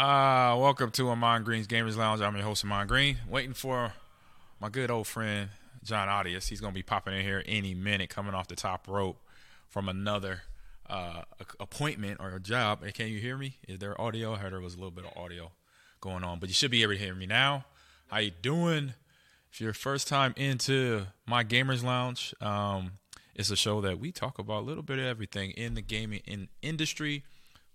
Uh, welcome to Ahman Green's Gamers Lounge. I'm your host, Ahman Green. Waiting for my good old friend, Jon Audius. He's going to be popping in here any minute, coming off the top rope from another uh, appointment or a job. Hey, can you hear me? Is there audio? I heard there was a little bit of audio going on, but you should be able to hear me now. How you doing? If you're first time into my Gamers Lounge, um, it's a show that we talk about a little bit of everything in the gaming in industry,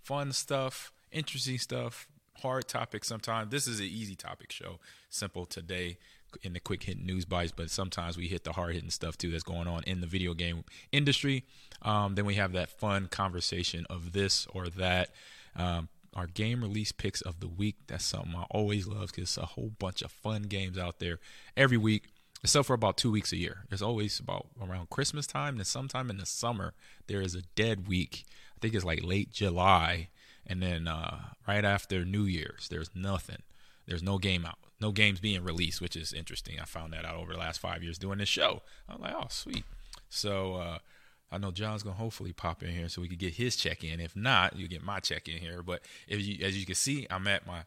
fun stuff, interesting stuff, hard topics sometimes. This is an easy topic show, simple today in the quick hit news bites, but sometimes we hit the hard hitting stuff too that's going on in the video game industry. Um, then we have that fun conversation of this or that. Um, our game release picks of the week. That's something I always love because a whole bunch of fun games out there every week, except for about two weeks a year. There's always about around Christmas time and sometime in the summer there is a dead week. I think it's like late July, and then uh, right after New Year's, there's nothing. There's no game out, no games being released, which is interesting. I found that out over the last five years doing this show. I'm like, oh, sweet. So uh, I know John's gonna hopefully pop in here so we can get his check in. If not, you get my check in here. But if you, as you can see, I'm at my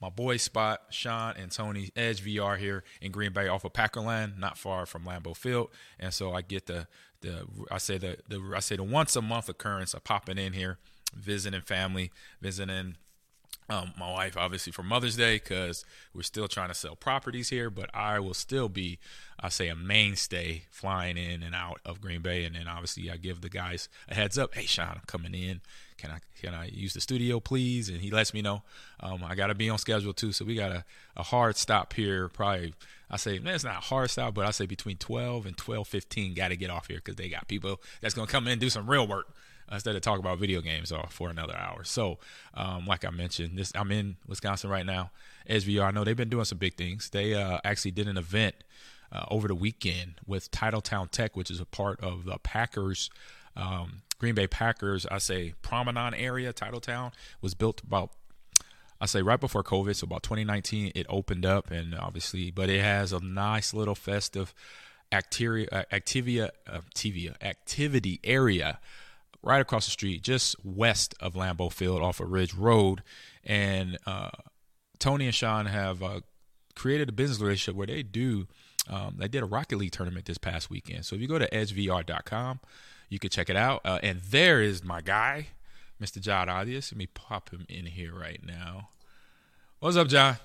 my boy spot, Sean and Tony Edge VR here in Green Bay off of Packerland, not far from Lambeau Field. And so I get the the I say the the I say the once a month occurrence of popping in here, visiting family, visiting um, my wife, obviously, for Mother's Day because we're still trying to sell properties here, but I will still be, I say, a mainstay flying in and out of Green Bay. And then obviously, I give the guys a heads up. Hey, Sean, I'm coming in. Can I can I use the studio, please? And he lets me know. Um, I got to be on schedule too, so we got a, a hard stop here. Probably, I say, man, it's not a hard stop, but I say between 12 and 12:15, got to get off here because they got people that's gonna come in and do some real work instead of talk about video games or for another hour. So, um, like I mentioned, this I'm in Wisconsin right now. SVR, I know they've been doing some big things. They uh, actually did an event uh, over the weekend with Titletown Tech, which is a part of the Packers. Um, Green Bay Packers, I say Promenade area, Titletown was built about I say right before COVID, so about 2019, it opened up, and obviously, but it has a nice little festive activia, uh, activia, uh, activity area right across the street, just west of Lambeau Field off of Ridge Road. And uh, Tony and Sean have uh, created a business relationship where they do, um, they did a Rocket League tournament this past weekend. So if you go to edgevr.com, you can check it out. Uh, and there is my guy, Mr. Jon Audius. Let me pop him in here right now. What's up, Jon?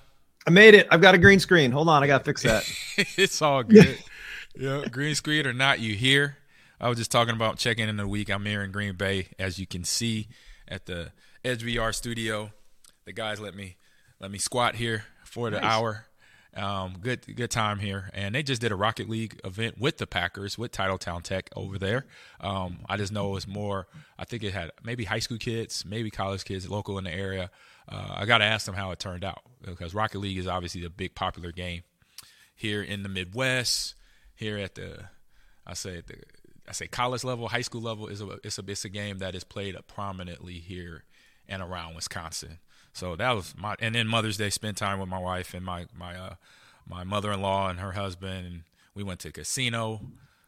I made it. I've got a green screen. Hold on, I gotta fix that. it's all good. yeah, green screen or not, you here. I was just talking about checking in the week. I'm here in Green Bay, as you can see at the Edge VR studio. The guys let me let me squat here for the nice. hour. Um, good good time here, and they just did a Rocket League event with the Packers with Titletown Tech over there. Um, I just know it's more. I think it had maybe high school kids, maybe college kids local in the area. Uh, I got to ask them how it turned out because Rocket League is obviously the big popular game here in the Midwest. Here at the, I say at the I say college level, high school level is a it's a it's a game that is played prominently here and around Wisconsin. So that was my and then Mother's Day spent time with my wife and my my uh, my mother in law and her husband and we went to casino.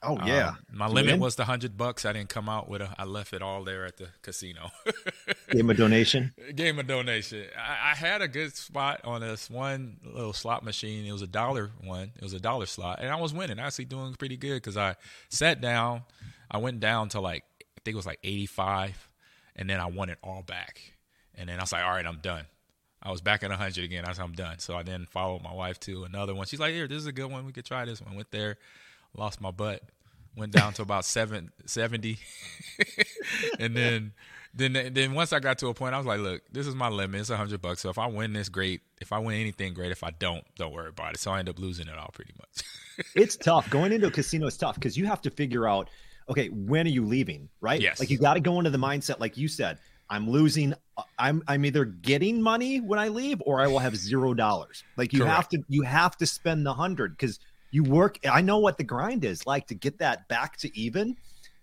Oh yeah. Um, my limit was the hundred bucks. I didn't come out with a. I left it all there at the casino. Game a donation. Game a donation. I, I, had a good spot on this one little slot machine. It was a dollar one. It was a dollar slot, and I was winning. I was actually, doing pretty good because I sat down. I went down to like I think it was like eighty five, and then I won it all back. And then I was like, all right, I'm done. I was back at 100 again. I was I'm done. So I then followed my wife to another one. She's like, here, this is a good one. We could try this one. Went there, lost my butt went down to about seven, 70. and then then then once I got to a point, I was like, look, this is my limit. It's a hundred bucks. So if I win this, great. If I win anything, great. If I don't, don't worry about it. So I end up losing it all pretty much. it's tough. Going into a casino is tough because you have to figure out, okay, when are you leaving? Right? Yes. Like you got to go into the mindset, like you said. I'm losing. I'm I'm either getting money when I leave, or I will have zero dollars. Like you Correct. have to you have to spend the hundred because you work i know what the grind is like to get that back to even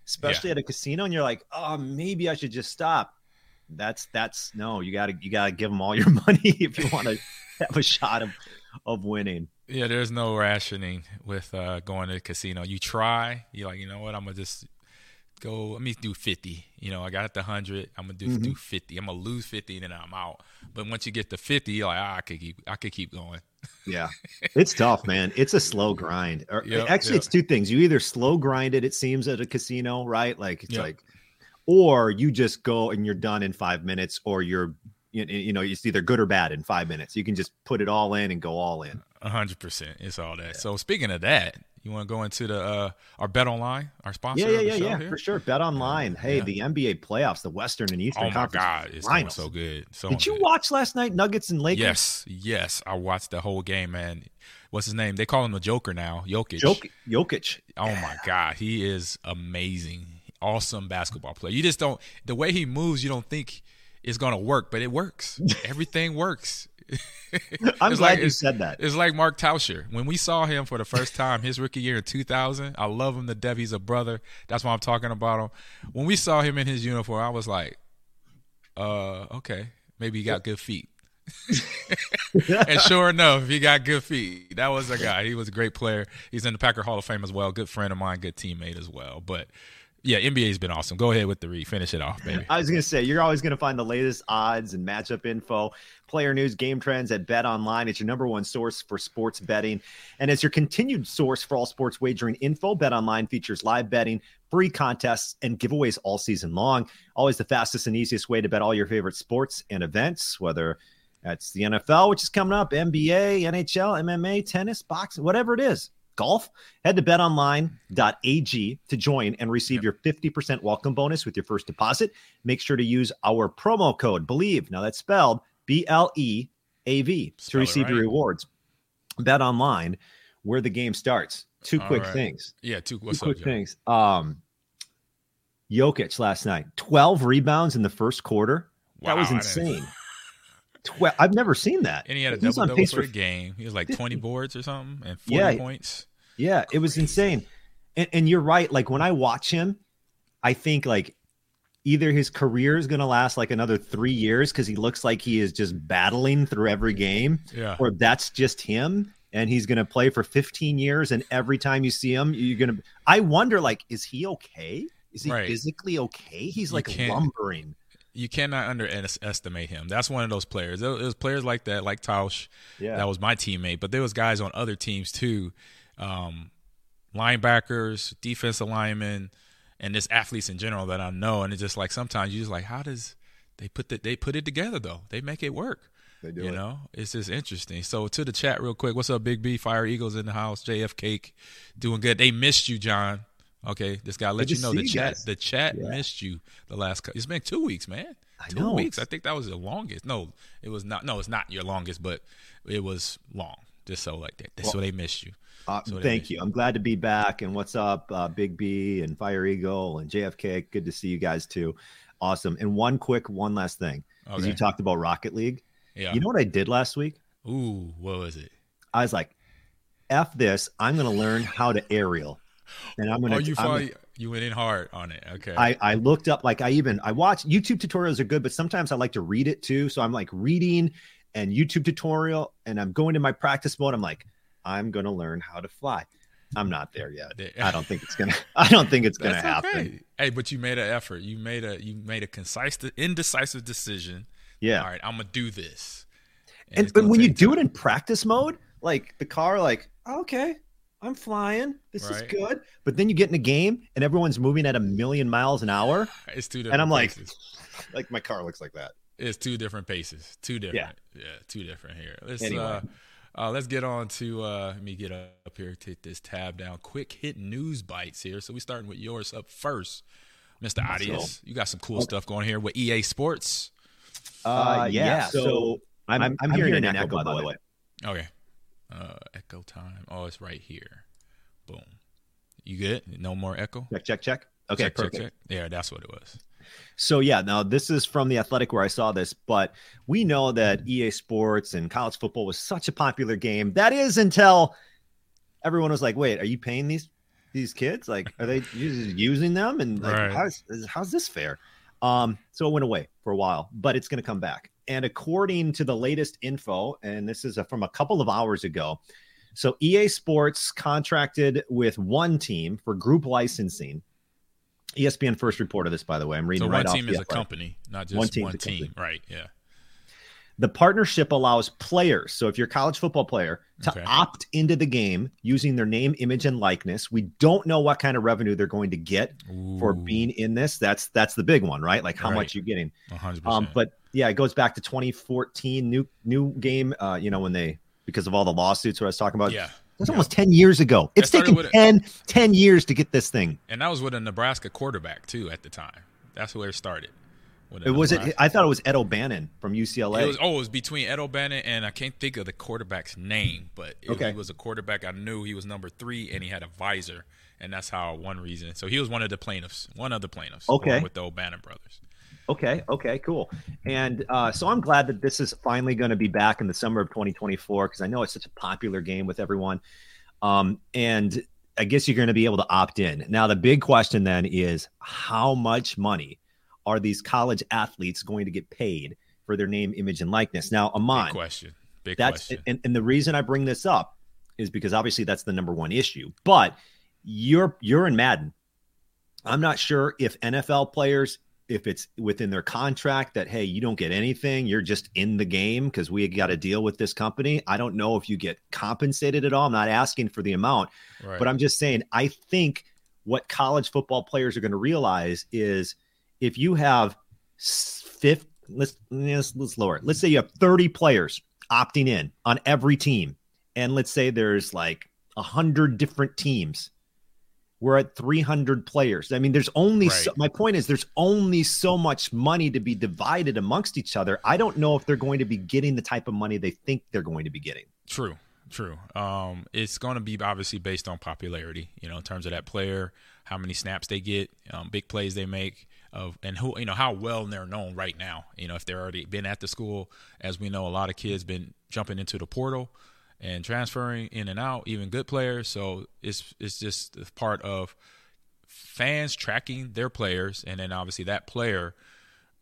especially yeah. at a casino and you're like oh maybe i should just stop that's that's no you gotta you gotta give them all your money if you want to have a shot of of winning yeah there's no rationing with uh going to the casino you try you're like you know what i'm gonna just go. Let me do fifty. You know, I got the hundred. I'm gonna do mm-hmm. do fifty. I'm gonna lose fifty, and then I'm out. But once you get to fifty, you're like, ah, I could keep. I could keep going. Yeah, it's tough, man. It's a slow grind. Yep, Actually, yep. it's two things. You either slow grind it. It seems at a casino, right? Like it's yep. like, or you just go and you're done in five minutes, or you're you, know it's either good or bad in five minutes. You can just put it all in and go all in. A hundred percent. It's all that. Yeah. So speaking of that, you want to go into the uh, our bet online, our sponsor? Yeah, yeah, yeah, yeah, for sure. Bet online. Hey, yeah. the NBA playoffs, the Western and Eastern. Oh my God, it's going so good. So Did you good. watch last night, Nuggets and Lakers? Yes, yes, I watched the whole game, man. What's his name? They call him the Joker now, Jokic. Jok- Jokic. Oh my God, he is amazing. Awesome basketball player. You just don't the way he moves. You don't think it's gonna work, but it works. Everything works. I'm glad like, you said that. It's like Mark Tauscher. When we saw him for the first time, his rookie year in 2000, I love him to death. He's a brother. That's why I'm talking about him. When we saw him in his uniform, I was like, uh, okay, maybe he got good feet. and sure enough, he got good feet. That was a guy. He was a great player. He's in the Packer Hall of Fame as well. Good friend of mine, good teammate as well. But yeah, NBA's been awesome. Go ahead with the read. Finish it off, baby. I was going to say, you're always going to find the latest odds and matchup info, player news, game trends at Bet Online. It's your number one source for sports betting. And as your continued source for all sports wagering info, Bet Online features live betting, free contests, and giveaways all season long. Always the fastest and easiest way to bet all your favorite sports and events, whether that's the NFL, which is coming up, NBA, NHL, MMA, tennis, boxing, whatever it is golf, head to betonline.ag to join and receive yep. your 50% welcome bonus with your first deposit. Make sure to use our promo code BELIEVE. Now that's spelled B L E A V to receive right. your rewards. Bet online where the game starts. Two quick right. things. Yeah, two, two quick things. Um Jokic last night, 12 rebounds in the first quarter. Wow, that was insane. 12. I've never seen that. And he had a double double for a game. He was like 20 boards or something and 40 yeah, points. Yeah, it was insane. And, and you're right. Like when I watch him, I think like either his career is going to last like another three years because he looks like he is just battling through every game, yeah. or that's just him and he's going to play for 15 years. And every time you see him, you're going to. I wonder, like, is he okay? Is he right. physically okay? He's you like lumbering you cannot underestimate him. That's one of those players. It was players like that, like Tausch. Yeah. That was my teammate. But there was guys on other teams too, um, linebackers, defensive linemen, and just athletes in general that I know. And it's just like sometimes you just like, how does they put that? They put it together though. They make it work. They do. You it. know, it's just interesting. So to the chat real quick. What's up, Big B? Fire Eagles in the house. JF Cake doing good. They missed you, Jon. Okay, this guy let you know the chat. The chat yeah. missed you the last. It's been two weeks, man. I two know. weeks. I think that was the longest. No, it was not. No, it's not your longest, but it was long. Just so like that. Well, so they missed you. Uh, so thank you. I'm glad to be back. And what's up, uh, Big B and Fire Eagle and JFK? Good to see you guys too. Awesome. And one quick, one last thing, because okay. you talked about Rocket League. Yeah. You know what I did last week? Ooh, what was it? I was like, "F this! I'm going to learn how to aerial." and I'm gonna. Oh, you follow, you went in hard on it. Okay. I I looked up like I even I watched YouTube tutorials are good, but sometimes I like to read it too. So I'm like reading and YouTube tutorial, and I'm going to my practice mode. I'm like, I'm gonna learn how to fly. I'm not there yet. I don't think it's gonna. I don't think it's gonna happen. Okay. Hey, but you made an effort. You made a you made a concise, indecisive decision. Yeah. All right, I'm gonna do this. And, and but when you time. do it in practice mode, like the car, like okay, I'm flying. This right. is good. But then you get in a game and everyone's moving at a million miles an hour. It's two different. And I'm like, like my car looks like that. It's two different paces. Two different. Yeah, yeah two different here. Let's anyway. uh, uh, let's get on to uh, let me get up here, take this tab down. Quick hit news bites here. So we starting with yours up first, Mr. Adias. You got some cool okay. stuff going here with EA Sports. Uh, uh yeah. yeah. So, so I'm, I'm, I'm, hearing, hearing an echo, echo, by the way. Okay. Uh, echo time. Oh, it's right here. Boom. You good? No more echo? Check, check, check. Okay, check, perfect. Check, check. Yeah, that's what it was. So yeah, now this is from the Athletic where I saw this, but we know that EA Sports and college football was such a popular game. That is until everyone was like, "Wait, are you paying these these kids? Like, are they using them? And like, right. how's how's this fair?" Um, so it went away for a while, but it's going to come back. And according to the latest info, and this is a, from a couple of hours ago, so EA Sports contracted with one team for group licensing. ESPN first reported this, by the way. I'm reading so right one team is a company, not just one, team. one team. Right. Yeah. The partnership allows players, so if you're a college football player, to okay. opt into the game using their name, image, and likeness. We don't know what kind of revenue they're going to get Ooh. for being in this. That's that's the big one, right? Like how right. much you're getting. 100%. Um, but yeah, it goes back to 2014, new new game. Uh, you know when they because of all the lawsuits what I was talking about. Yeah. That's almost 10 years ago. It's taken 10, 10 years to get this thing. And that was with a Nebraska quarterback, too, at the time. That's where it started. It was it. I thought it was Ed O'Bannon from UCLA. It was, oh, it was between Ed O'Bannon and I can't think of the quarterback's name, but it, okay. he was a quarterback. I knew he was number three, and he had a visor, and that's how one reason. So he was one of the plaintiffs, one of the plaintiffs. Okay, with the O'Bannon brothers. Okay. Okay. Cool. And uh, so I'm glad that this is finally going to be back in the summer of 2024 because I know it's such a popular game with everyone. Um, and I guess you're going to be able to opt in. Now, the big question then is how much money are these college athletes going to get paid for their name, image, and likeness? Now, Ahman, big question. Big that's, question. And, and the reason I bring this up is because obviously that's the number one issue. But you're you're in Madden. I'm not sure if NFL players if it's within their contract that hey you don't get anything you're just in the game because we got to deal with this company i don't know if you get compensated at all i'm not asking for the amount right. but i'm just saying i think what college football players are going to realize is if you have fifth let's, let's let's lower it let's say you have 30 players opting in on every team and let's say there's like 100 different teams we're at 300 players. I mean, there's only right. so, my point is there's only so much money to be divided amongst each other. I don't know if they're going to be getting the type of money they think they're going to be getting. True, true. Um, it's going to be obviously based on popularity, you know, in terms of that player, how many snaps they get, um, big plays they make, of and who you know how well they're known right now. You know, if they're already been at the school, as we know, a lot of kids been jumping into the portal and transferring in and out, even good players. So it's it's just part of fans tracking their players, and then obviously that player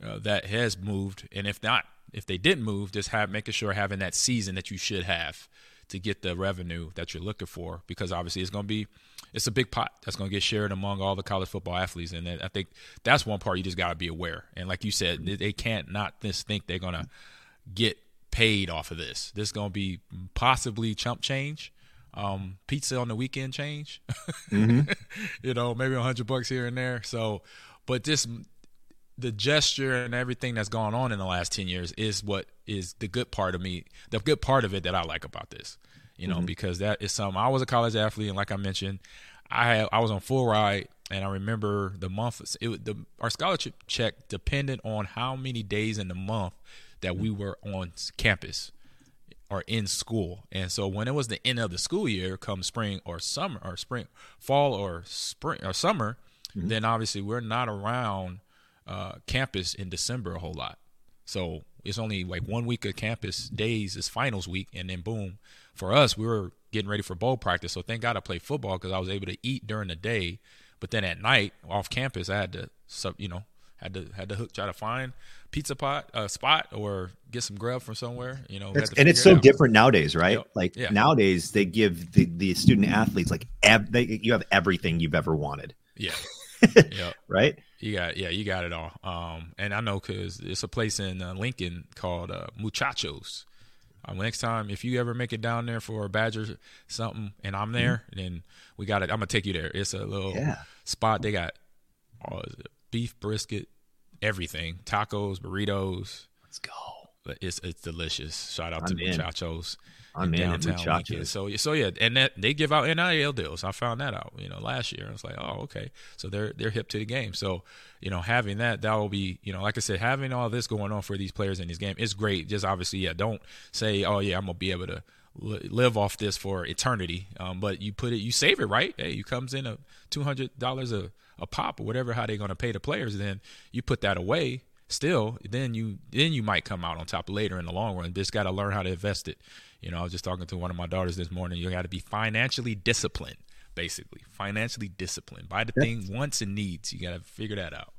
uh, that has moved, and if not, if they didn't move, just have making sure having that season that you should have to get the revenue that you're looking for, because obviously it's going to be it's a big pot that's going to get shared among all the college football athletes, and I think that's one part you just got to be aware. And like you said, they can't not just think they're going to get paid off of this. This is going to be possibly chump change, um, pizza on the weekend change. Mm-hmm. you know, maybe a hundred bucks here and there. So, but this the gesture and everything that's gone on in the last 10 years is what is the good part of me the good part of it that i like about this you know mm-hmm. because that is something i was a college athlete and like i mentioned i i was on full ride and i remember the month it the our scholarship check depended on how many days in the month that we were on campus or in school. And so when it was the end of the school year, come spring or summer or spring, fall or spring or summer, mm-hmm. then obviously we're not around uh, campus in December a whole lot. So it's only like one week of campus days is finals week, and then boom. For us, we were getting ready for bowl practice. So thank God I played football because I was able to eat during the day. But then at night, off campus, I had to, you know, had to had to hook try to find pizza pot uh, spot or get some grub from somewhere you know and it's so it different nowadays right yep. like yeah. nowadays they give the, the student athletes like ev- they, you have everything you've ever wanted yeah yep. right you got yeah you got it all um and i know because it's a place in uh, lincoln called uh, muchachos um, next time if you ever make it down there for a badger something and i'm there mm-hmm. then we got it i'm gonna take you there it's a little yeah. spot they got oh, beef brisket everything tacos, burritos. Let's go. It's it's delicious. Shout out I'm to in. Muchachos. I'm in downtown Muchachos. So so yeah, and that they give out NIL deals. I found that out, you know, last year. I was like, oh, okay. So they're they're hip to the game. So you know, having that that will be, you know, like I said, having all this going on for these players in this game is great. Just obviously, yeah, don't say, oh yeah, I'm gonna be able to live off this for eternity. Um, but you put it, you save it, right? Hey, you comes in a two hundred dollars a a pop or whatever how they're going to pay the players then you put that away still then you then you might come out on top later in the long run. Just got to learn how to invest it. You know i was just talking to one of my daughters this morning you got to be financially disciplined basically. Financially disciplined. Buy the thing wants and needs. You got to figure that out.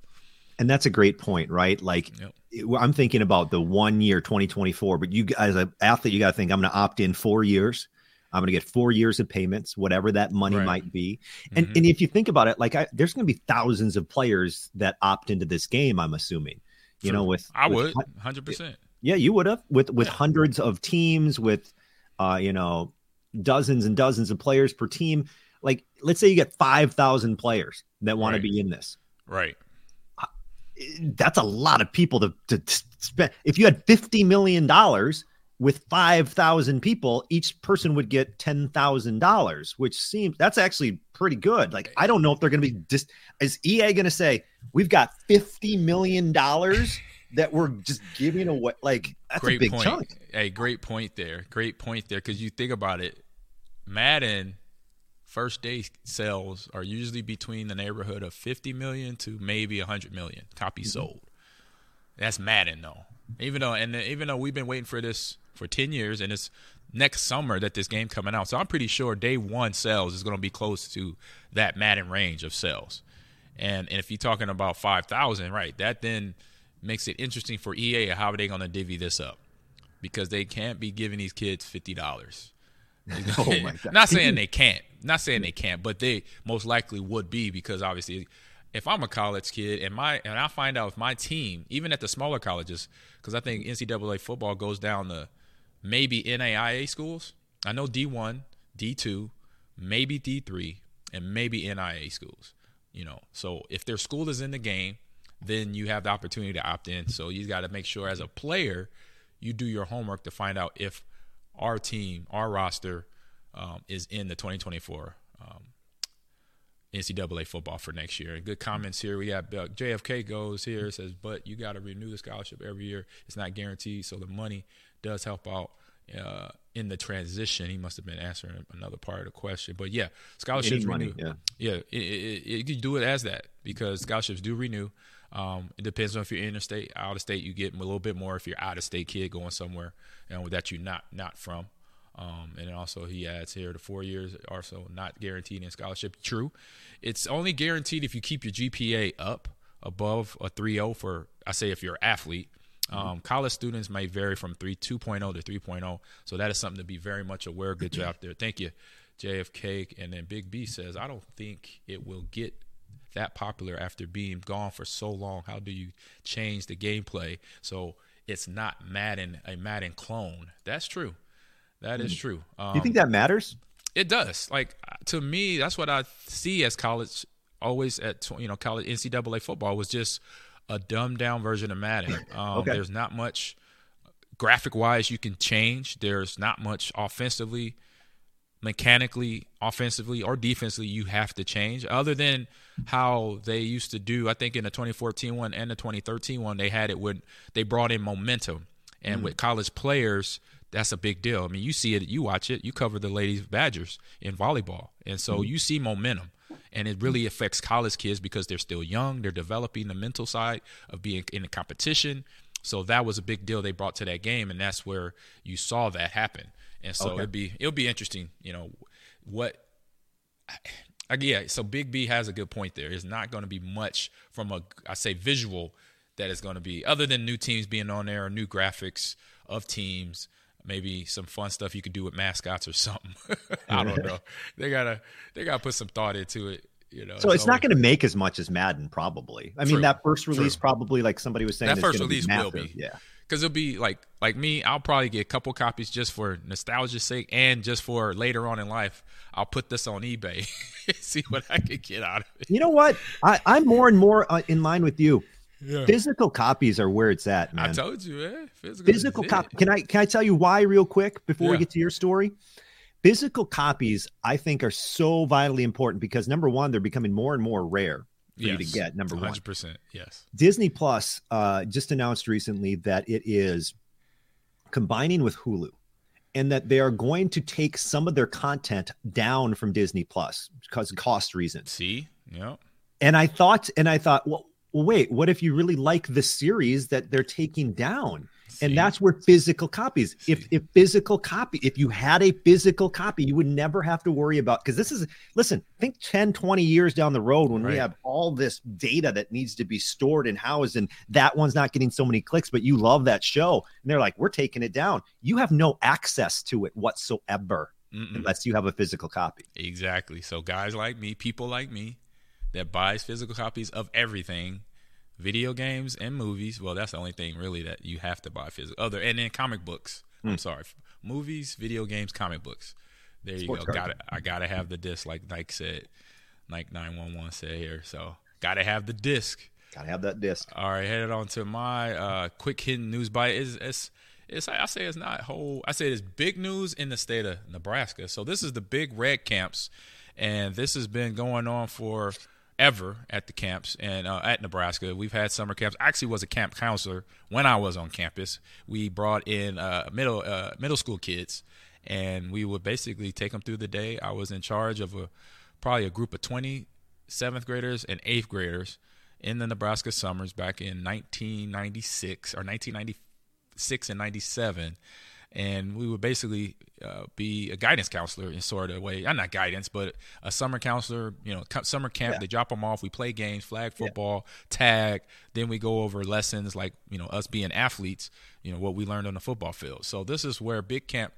And that's a great point right? Like yep. i'm thinking about the one year 2024 but you as an athlete you got to think i'm going to opt in four years I'm going to get four years of payments, whatever that money right. might be. And mm-hmm. and if you think about it, like I, there's going to be thousands of players that opt into this game. I'm assuming, you True. know, with I with, would hundred percent. Yeah, you would have with with yeah. hundreds of teams with, uh, you know, dozens and dozens of players per team. Like, let's say you get five thousand players that want right. to be in this. Right. Uh, that's a lot of people to, to, to spend. If you had fifty million dollars with 5,000 people, each person would get $10,000, which seems that's actually pretty good. Like, I don't know if they're going to be just, is EA going to say, we've got $50 million that we're just giving away? Like, that's great a big point. chunk. Hey, great point there. Great point there. Cause you think about it, Madden first day sales are usually between the neighborhood of 50 million to maybe 100 million copies mm-hmm. sold. That's Madden though. Even though, and even though we've been waiting for this for 10 years, and it's next summer that this game coming out. So I'm pretty sure day one sales is going to be close to that Madden range of sales. And, and if you're talking about 5,000, right, that then makes it interesting for EA how are they going to divvy this up? Because they can't be giving these kids $50. oh. Not saying they can't. Not saying they can't, but they most likely would be because obviously if I'm a college kid and my and I find out if my team, even at the smaller colleges, because I think NCAA football goes down to – maybe NAIA schools. I know D1, D2, maybe D3, and maybe NAIA schools. You know, so if their school is in the game, then you have the opportunity to opt in. So you got to make sure as a player, you do your homework to find out if our team, our roster, um, is in the 2024 um, NCAA football for next year. And good comments here. We have uh, JFK goes here says, but you got to renew the scholarship every year. It's not guaranteed, so the money does help out uh, in the transition. He must have been answering another part of the question, but yeah, scholarships renew. Yeah, yeah, you do it as that because scholarships do renew. Um, it depends on if you're in state, out of state, you get a little bit more. If you're out of state kid going somewhere you know, that you're not not from. Um, and also he adds here the four years are so not guaranteed in scholarship. True, it's only guaranteed if you keep your GPA up above a 3.0 for I say if you're an athlete. Mm-hmm. Um, college students may vary from 3 2.0 to 3.0, so that is something to be very much aware. Good job there. Thank you, JFK. And then Big B says, I don't think it will get that popular after being gone for so long. How do you change the gameplay so it's not Madden a Madden clone? That's true. That is mm. true. Um, you think that matters? It does. Like to me, that's what I see as college. Always at you know college NCAA football was just a dumbed down version of Madden. Um, okay. There's not much graphic wise you can change. There's not much offensively, mechanically, offensively or defensively you have to change. Other than how they used to do, I think in the 2014 one and the 2013 one, they had it when they brought in momentum. And mm with college players, that's a big deal. I mean, you see it, you watch it, you cover the ladies Badgers in volleyball, and so mm you see momentum. And it really affects college kids because they're still young they're developing the mental side of being in a competition. So that was a big deal they brought to that game and that's where you saw that happen. And so okay. it'd be it'll be interesting you know what I, yeah so big b has a good point there. It's not going to be much from a i say visual that is going to be other than new teams being on there or new graphics of teams maybe some fun stuff you could do with mascots or something. I don't know. They gotta they gotta put some thought into it. You know, so it's, it's not going to make as much as Madden, probably. I True. mean, that first release, True. probably like somebody was saying, that first release be will be, yeah, because it'll be like like me. I'll probably get a couple copies just for nostalgia's sake, and just for later on in life. I'll put this on eBay, see what I can get out of it. You know what? I, I'm more and more uh, in line with you. Yeah. Physical copies are where it's at, man. I told you, man. Physical, Physical copy. Can I can I tell you why real quick before yeah. we get to your story? Physical copies, I think, are so vitally important because number one, they're becoming more and more rare for yes. you to get. Number 100%, one, percent, yes. Disney Plus uh, just announced recently that it is combining with Hulu, and that they are going to take some of their content down from Disney Plus because of cost reasons. See, yeah. And I thought, and I thought, well, well, wait, what if you really like the series that they're taking down? See? And that's where physical copies. See? If if physical copy, if you had a physical copy, you would never have to worry about because this is listen, think 10, 20 years down the road when right. we have all this data that needs to be stored and housed, and that one's not getting so many clicks, but you love that show. And they're like, we're taking it down. You have no access to it whatsoever Mm-mm. unless you have a physical copy. Exactly. So guys like me, people like me, that buys physical copies of everything, video games and movies. Well, that's the only thing really that you have to buy physical. Other and then comic books. I'm sorry, movies, video games, comic books. There you Sports go. Got I gotta have the disc, like Nike said, Nike nine one one said here. So gotta have the disc. Gotta have that disc. All right, headed on to my uh, quick hidden news bite. Is it's, it's I say it's not whole. I say it's big news in the state of Nebraska. So this is the big red camps, and this has been going on for ever at the camps and uh, at Nebraska. We've had summer camps. I actually was a camp counselor when I was on campus. We brought in uh, middle uh, middle school kids, and we would basically take them through the day. I was in charge of a probably a group of twenty seventh graders and eighth graders in the Nebraska summers back in 1996 or 1996 and 97. And we would basically uh, be a guidance counselor in sort of a way. I'm not guidance, but a summer counselor. You know, summer camp. Yeah. They drop them off. We play games, flag football, tag. Then we go over lessons like you know us being athletes. You know what we learned on the football field. So this is where big camp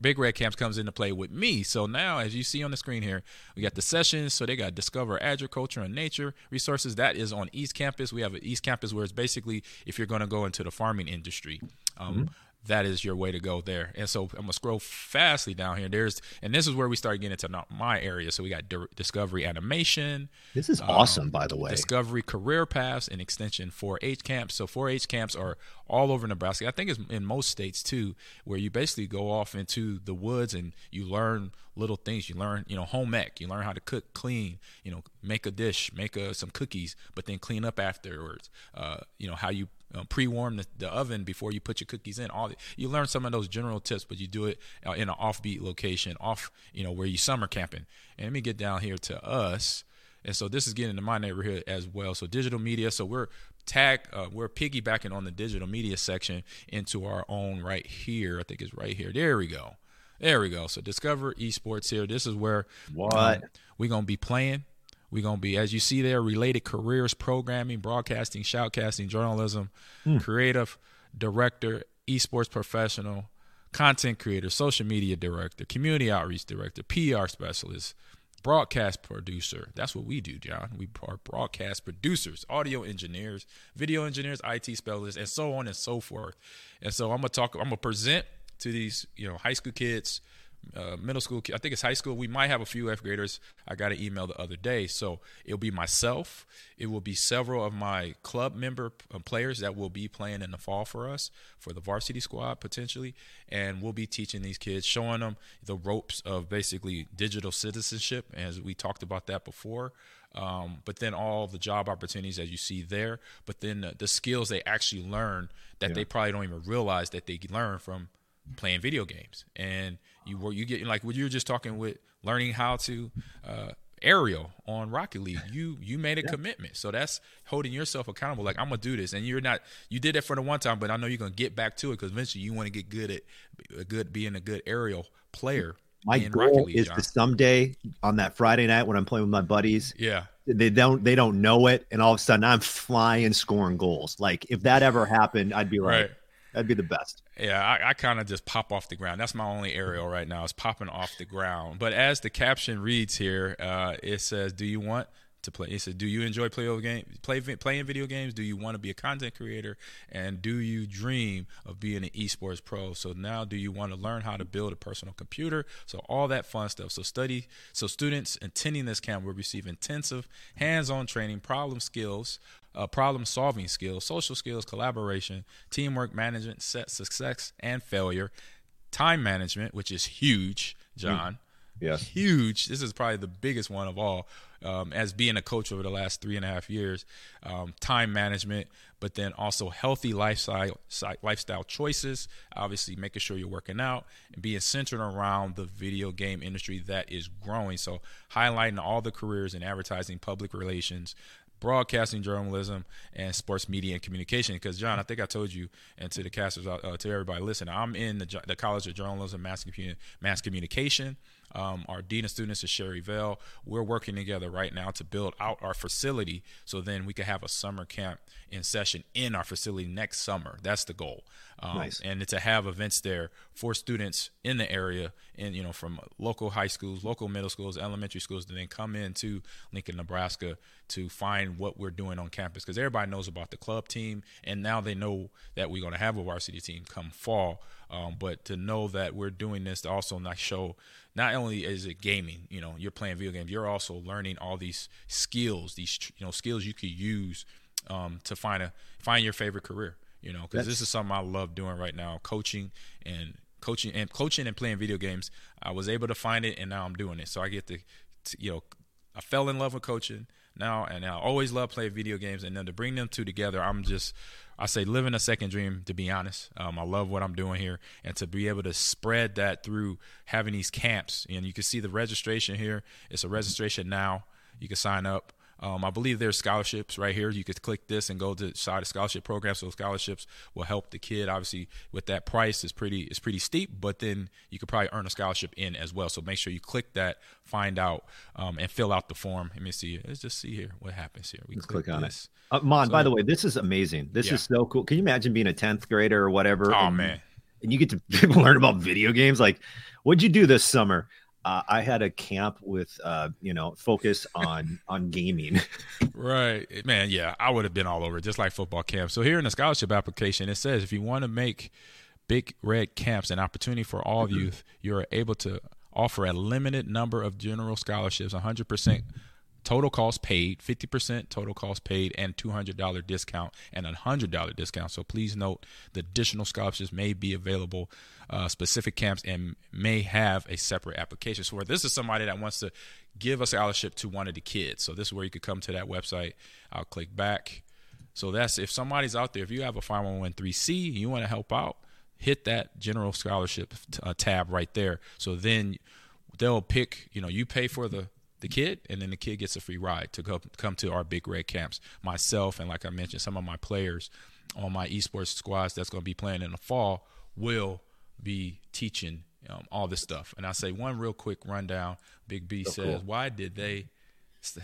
Big Red Camps comes into play with me. So now, as you see on the screen here, we got the sessions. So they got Discover Agriculture and Nature Resources. That is on East Campus. We have an East Campus where it's basically if you're going to go into the farming industry. Um, that is your way to go there. And so I'm gonna scroll fastly down here. There's and this is where we start getting into not my area. So we got Di- Discovery Animation, This is awesome, by the way. Discovery Career Paths and Extension 4-H camps. So 4-H camps are all over Nebraska. I think it's in most states too, where you basically go off into the woods and you learn little things. You learn, you know, home ec. You learn how to cook, clean. You know, make a dish, make a, some cookies, but then clean up afterwards. Uh, you know how you uh, pre-warm the, the oven before you put your cookies in. All the, you learn some of those general tips, but you do it uh, in an offbeat location, off you know where you summer camping. And let me get down here to us. And so this is getting into my neighborhood as well. So digital media. So we're tag uh, we're piggybacking on the digital media section into our own right here. I think it's right here. There we go. There we go. So discover esports here. This is where What? we're gonna be playing. We're gonna be, as you see there, related careers, programming, broadcasting, shoutcasting, journalism, hmm. creative director, esports professional, content creator, social media director, community outreach director, PR specialist, broadcast producer. That's what we do, Jon. We are broadcast producers, audio engineers, video engineers, IT specialists, and so on and so forth. And so I'm gonna talk. I'm gonna present to these, you know, high school kids, uh, middle school. I think it's high school. We might have a few F graders. I got an email the other day, so it'll be myself. It will be several of my club member uh, players that will be playing in the fall for us for the varsity squad potentially, and we'll be teaching these kids, showing them the ropes of basically digital citizenship, as we talked about that before. Um, but then all the job opportunities as you see there, but then the, the skills they actually learn that they probably don't even realize that they learn from playing video games and you were you get like what you were just talking with learning how to uh aerial on rocket league you you made a commitment so that's holding yourself accountable like i'm gonna do this and you're not you did it for the one time but i know you're gonna get back to it because eventually you want to get good at a good being a good aerial player My goal League, is Jon. to someday on that Friday night when I'm playing with my buddies, yeah they don't they don't know it, and all of a sudden I'm flying scoring goals. Like if that ever happened, I'd be like, Right. that'd be the best. Yeah, I, I kind of just pop off the ground. That's my only aerial right now is popping off the ground. But as the caption reads here, uh, it says, "Do you want to play?" It says, "Do you enjoy play game play playing video games? Do you want to be a content creator? And do you dream of being an esports pro? So now, do you want to learn how to build a personal computer? So all that fun stuff. So study. So students attending this camp will receive intensive hands-on training, problem skills." uh, problem solving skills, social skills, collaboration, teamwork management, set success and failure, time management, which is huge, Jon. Yes. Huge. This is probably the biggest one of all. Um, as being a coach over the last three and a half years, um, time management, but then also healthy lifestyle lifestyle choices. Obviously, making sure you're working out and being centered around the video game industry that is growing. So, highlighting all the careers in advertising, public relations, broadcasting journalism and sports media and communication because jon i think i told you and to the casters uh, to everybody listen, i'm in the, the college of journalism mass, mass communication Um, our dean of students is Sherry Vell. We're working together right now to build out our facility so then we can have a summer camp in session in our facility next summer. That's the goal. Um, nice. And to have events there for students in the area, and you know, from local high schools, local middle schools, elementary schools, to then come into Lincoln, Nebraska to find what we're doing on campus because everybody knows about the club team, and now they know that we're going to have a varsity team come fall. Um, but to know that we're doing this to also not show not only is it gaming, you know, you're playing video games, you're also learning all these skills, these you know skills you could use um, to find a find your favorite career. You know, because this is something I love doing right now, coaching and coaching and coaching and playing video games. I was able to find it, and now I'm doing it. So I get to, to you know, I fell in love with coaching now, and I always love playing video games. And then to bring them two together, I'm just I say living a second dream. To be honest, um, I love what I'm doing here, and to be able to spread that through having these camps. And you can see the registration here. It's a registration now. You can sign up. Um, I believe there's scholarships right here. You could click this and go to side of scholarship program. So scholarships will help the kid. Obviously, with that price, is pretty it's pretty steep, but then you could probably earn a scholarship in as well. So make sure you click that, find out, um, and fill out the form. Let me see. Let's just see here what happens here. We click, click, on this. it. Uh, Mon, so, by the way, this is amazing. This yeah. is so cool. Can you imagine being a tenth grader or whatever? Oh and, man. And you get to learn about video games. Like, what'd you do this summer? Uh, I had a camp with uh, you know focus on on gaming. right, man. Yeah, I would have been all over just like football camp. So here in the scholarship application, it says if you want to make Big Red camps an opportunity for all mm-hmm. youth, you're able to offer a limited number of general scholarships, 100 percent total cost paid, 50% total cost paid, and $200 discount and a $100 discount. So please note the additional scholarships may be available, uh, specific camps, and may have a separate application. So this is somebody that wants to give a scholarship to one of the kids. So this is where you could come to that website. I'll click back. So that's if somebody's out there, if you have a 5113C, you want to help out, hit that general scholarship uh, tab right there. So then they'll pick, you know, you pay for the the kid, and then the kid gets a free ride to go come to our big red camps. Myself and like I mentioned, some of my players on my esports squads that's going to be playing in the fall will be teaching um, all this stuff. And I say one real quick rundown. Big B oh, says, cool. why did they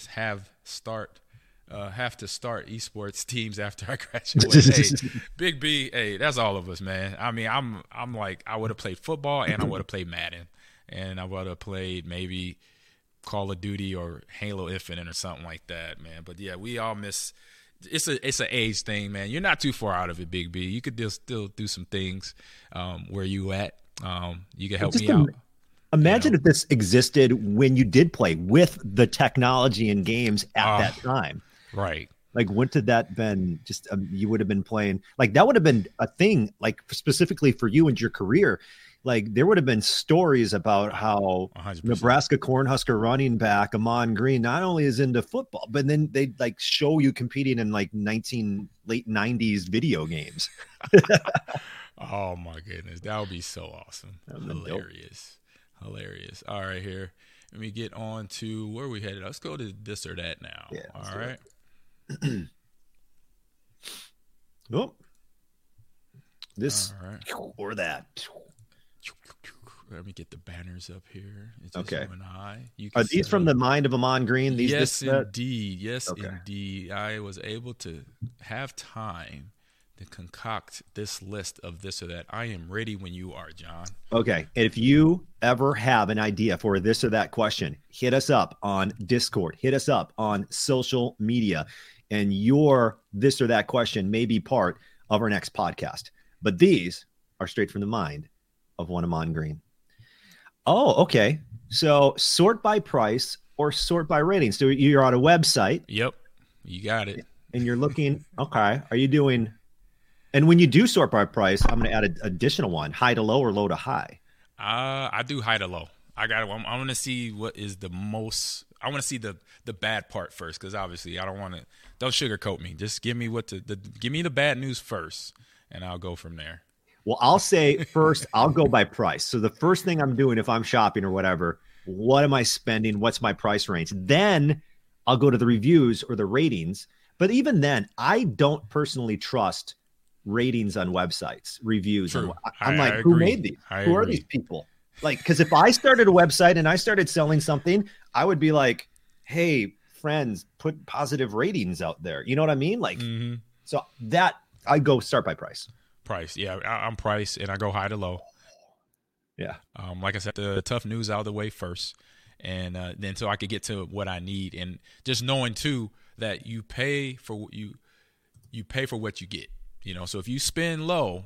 have start uh, have to start esports teams after I graduated? hey, Big B, hey, that's all of us, man. I mean, I'm I'm like I would have played football and I would have played Madden and I would have played maybe Call of Duty or Halo Infinite or something like that, man. But yeah, we all miss. It's a it's an age thing, man. You're not too far out of it, Big B. You could still still do some things um, where you at. Um, you can help me out. Imagine you know? if this existed when you did play with the technology and games at uh, that time. Right. Like, wouldn't have that been just um, you would have been playing like that would have been a thing like specifically for you and your career like there would have been stories about how 100%. Nebraska Cornhusker running back Ahman Green not only is into football, but then they like show you competing in like 19 late 90s video games. oh my goodness, that would be so awesome. Hilarious. Hilarious. All right, here. Let me get on to where we headed. Let's go to this or that now. Yeah, All right. oh. This right. or that. Let me get the banners up here. It's okay. and Are these from the mind of Ahman Green? These yes, indeed. Yes, okay. indeed. I was able to have time to concoct this list of this or that. I am ready when you are, Jon. Okay. If you ever have an idea for this or that question, hit us up on Discord, hit us up on social media, and your this or that question may be part of our next podcast. But these are straight from the mind of one Ahman Green. Oh, okay. So sort by price or sort by rating. So you're on a website. Yep. You got it. And you're looking, okay, are you doing and when you do sort by price, I'm going to add an additional one, high to low or low to high. Uh, I do high to low. I got. I'm, I'm going to see what is the most. I want to see the the bad part first, because obviously I don't want to. Don't sugarcoat me. Just give me what the, the give me the bad news first, and I'll go from there. Well, I'll say first, I'll go by price. So the first thing I'm doing if I'm shopping or whatever, what am I spending? What's my price range? Then I'll go to the reviews or the ratings. But even then, I don't personally trust ratings on websites, reviews. True. I'm I, like, I who made these? I who agree. are these people? Like, because if I started a website and I started selling something, I would be like, "Hey, friends, put positive ratings out there." You know what I mean? Like, Mm-hmm. so that I go start by price. Price, yeah, I, I'm price, and I go high to low. Yeah. Um, like I said, the tough news out of the way first, and uh, then so I could get to what I need, and just knowing too that you pay for what you you pay for what you get. You know, so if you spend low,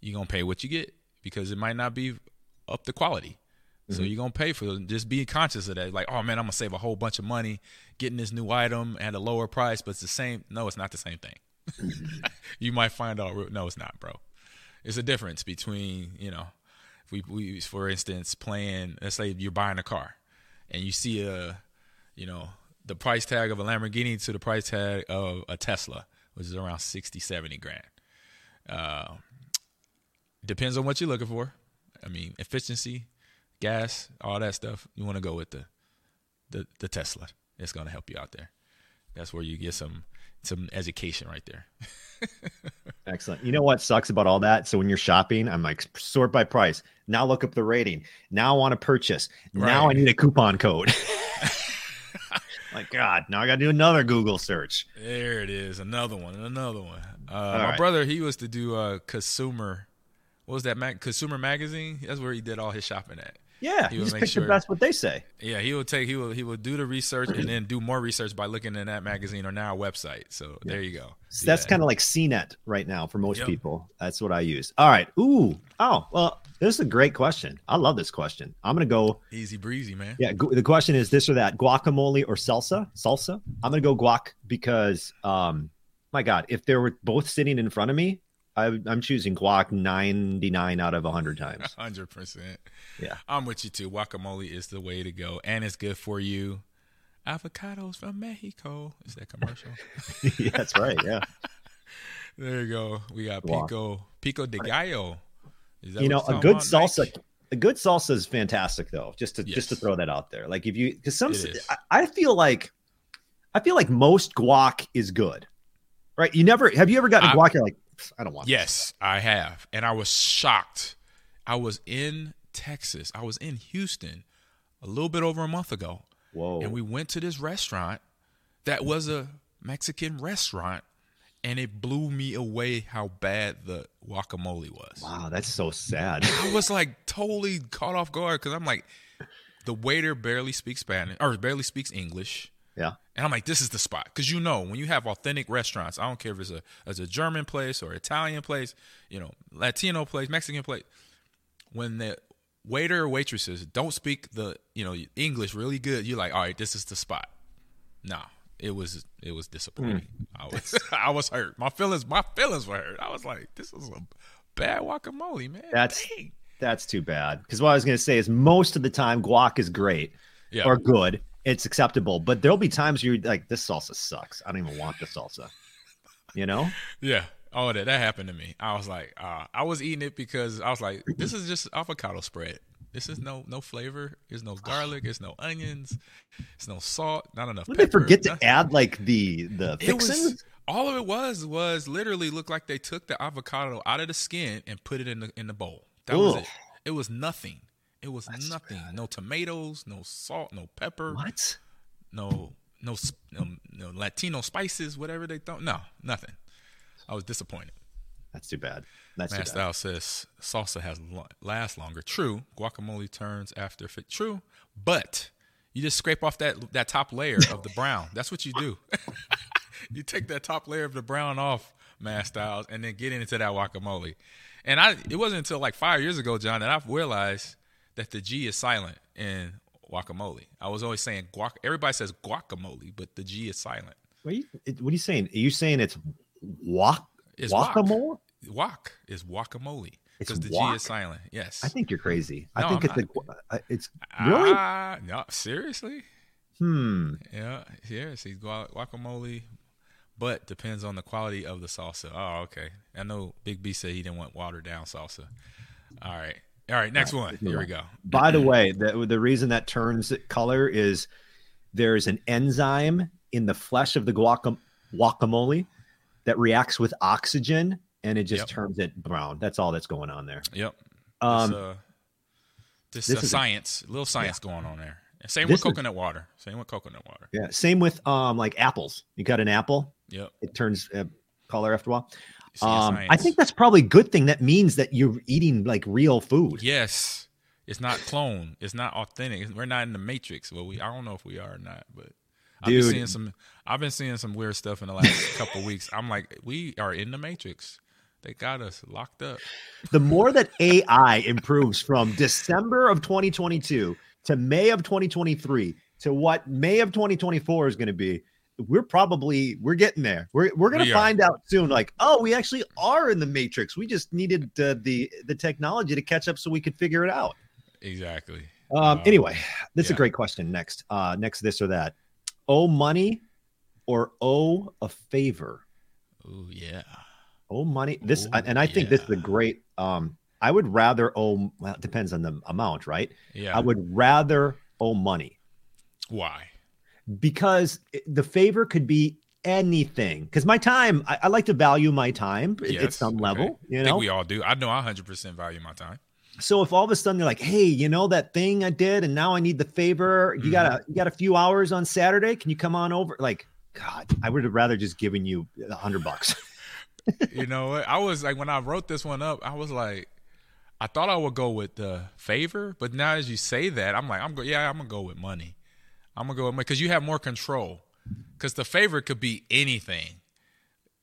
you're gonna pay what you get because it might not be up the quality. So you're gonna pay for it. Just be conscious of that. Like, oh man, I'm gonna save a whole bunch of money getting this new item at a lower price, but it's the same. No, it's not the same thing. you might find out. No, it's not, bro. It's a difference between you know, if we, we for instance playing. Let's say you're buying a car, and you see a, you know, the price tag of a Lamborghini to the price tag of a Tesla, which is around 60, 70 grand. Uh, depends on what you're looking for. I mean, efficiency, gas, all that stuff. You want to go with the, the the Tesla. It's going to help you out there. That's where you get some some education right there. Excellent. You know what sucks about all that? So when you're shopping, I'm like sort by price. Now look up the rating. Now I want to purchase. Now I need a coupon code. like God, now I got to do another Google search. There it is, another one, another one. Uh, my right. brother, he was to do uh, consumer. What was that? Mag- consumer magazine. That's where he did all his shopping at. Yeah, He would just make sure- the best what they say. Yeah, he will take he will he will do the research and then do more research by looking in that magazine or now our website. So there you go. So that's kind of like CNET right now for most Yep. people. That's what I use. All right. Ooh. Oh, well, this is a great question. I love this question. I'm going to go. easy breezy, man. Yeah. gu- The question is this or that guacamole or salsa? Salsa. I'm going to go guac because, um, my God, if they were both sitting in front of me, I, I'm choosing guac 99 out of 100 times. Hundred percent. Yeah. I'm with you too. Guacamole is the way to go, and it's good for you. Avocados from Mexico. Is that commercial? yeah, that's right. Yeah. there you go. We got Guac. pico pico de gallo. Is that you know, a good salsa. A good salsa is fantastic, though. Just to just to throw that out there, like if you because some, I, I feel like, I feel like most guac is good, right? You never have you ever gotten I- guac? You're like, "Pfft, I don't want. Yes, I have. And I was shocked. I was in Texas. I was in Houston a little bit over a month ago. Whoa. And we went to this restaurant that was a Mexican restaurant. And it blew me away how bad the guacamole was. wow, that's so sad. I was like totally caught off guard because I'm like, the waiter barely speaks Spanish or barely speaks English. Yeah. And I'm like, this is the spot. Because you know, when you have authentic restaurants, I don't care if it's a as a German place or Italian place, you know, Latino place, Mexican place, when the waiter or waitresses don't speak the, you know, English really good, you're like, all right, this is the spot. No. It was it was disappointing. Hmm. I was I was hurt. My feelings my feelings were hurt. I was like, this is a bad guacamole, man. That's- Dang. That's too bad. Because what I was going to say is most of the time guac is great yeah. or good. It's acceptable, but there'll be times you're like, this salsa sucks. I don't even want the salsa. You know? Yeah. Oh, that that happened to me. I was like, uh, I was eating it because I was like, this is just avocado spread. This is no no flavor. There's no garlic. There's no onions. There's no salt. Not enough. Would they forget to add like the the was all of it was was literally looked like they took the avocado out of the skin and put it in the in the bowl. That was it. It was nothing. It was That's nothing. No tomatoes. No salt. No pepper. what? No no no, no Latino spices. Whatever they thought. No nothing. I was disappointed. That's too bad. That's too Man bad. Style says salsa has lo- last longer. True, guacamole turns after fit. True, but you just scrape off that that top layer of the brown. That's what you do. you take that top layer of the brown off, man styles, and then get into that guacamole. And I, it wasn't until like five years ago, Jon, that I've realized that the G is silent in guacamole. I was always saying guac. Everybody says guacamole, but the G is silent. What are you, what are you saying? Are you saying it's guac It's guacamole? Guac is guacamole It's because the G is silent. Yes. I think you're crazy. I think I'm it's uh, it's really Ah, no, seriously? hmm. Yeah, guac- guacamole, but depends on the quality of the salsa. Oh, okay. I know Big B said he didn't want watered down salsa. All right, all right. Next one. Here we go. By the way, the the reason that turns color is there's an enzyme in the flesh of the guacam- guacamole that reacts with oxygen and it just Yep. turns it brown. That's all that's going on there. Yep. Um, It's, uh, Just This a is science, a little science going on there. Same This with is- coconut water. Same with coconut water. Yeah. Same with um like apples. You got an apple, Yep. it turns uh, color after a while. You see a Um, I think that's probably a good thing. That means that you're eating like real food. Yes, it's not clone. It's not authentic. We're not in the matrix. Well, we I don't know if we are or not, but I've been seeing some. I've been seeing some weird stuff in the last couple weeks. I'm like, we are in the matrix. They got us locked up. The more that AI improves from December of 2022 to May of 2023 to what May of 2024 is going to be, we're probably we're getting there. We're we're gonna are. find out soon. Like, oh, we actually are in the matrix. We just needed uh, the the technology to catch up so we could figure it out. Exactly. Um, Um, anyway, that's a great question. Next, uh, next, this or that. Owe money or owe a favor? Oh yeah. Owe money. This, Ooh, and I think this is a great. Um, I would rather owe. Well, it depends on the amount, right? Yeah. I would rather owe money Why? Because the favor could be anything. Because my time, I, I like to value my time at- at Yes, some okay. level. You I know, think we all do. I know I 100% value my time. so if all of a sudden they're like, "Hey, you know that thing I did, and now I need the favor. You got a mm-hmm. you got a few hours on Saturday. Can you come on over?" Like, God, I would have rather just given you a hundred bucks. you know? I was like when I wrote this one up, I was like, I thought I would go with the favor, but now as you say that, I'm like, I'm go, yeah, I'm gonna go with money. I'm gonna go with because you have more control. Because the favor could be anything,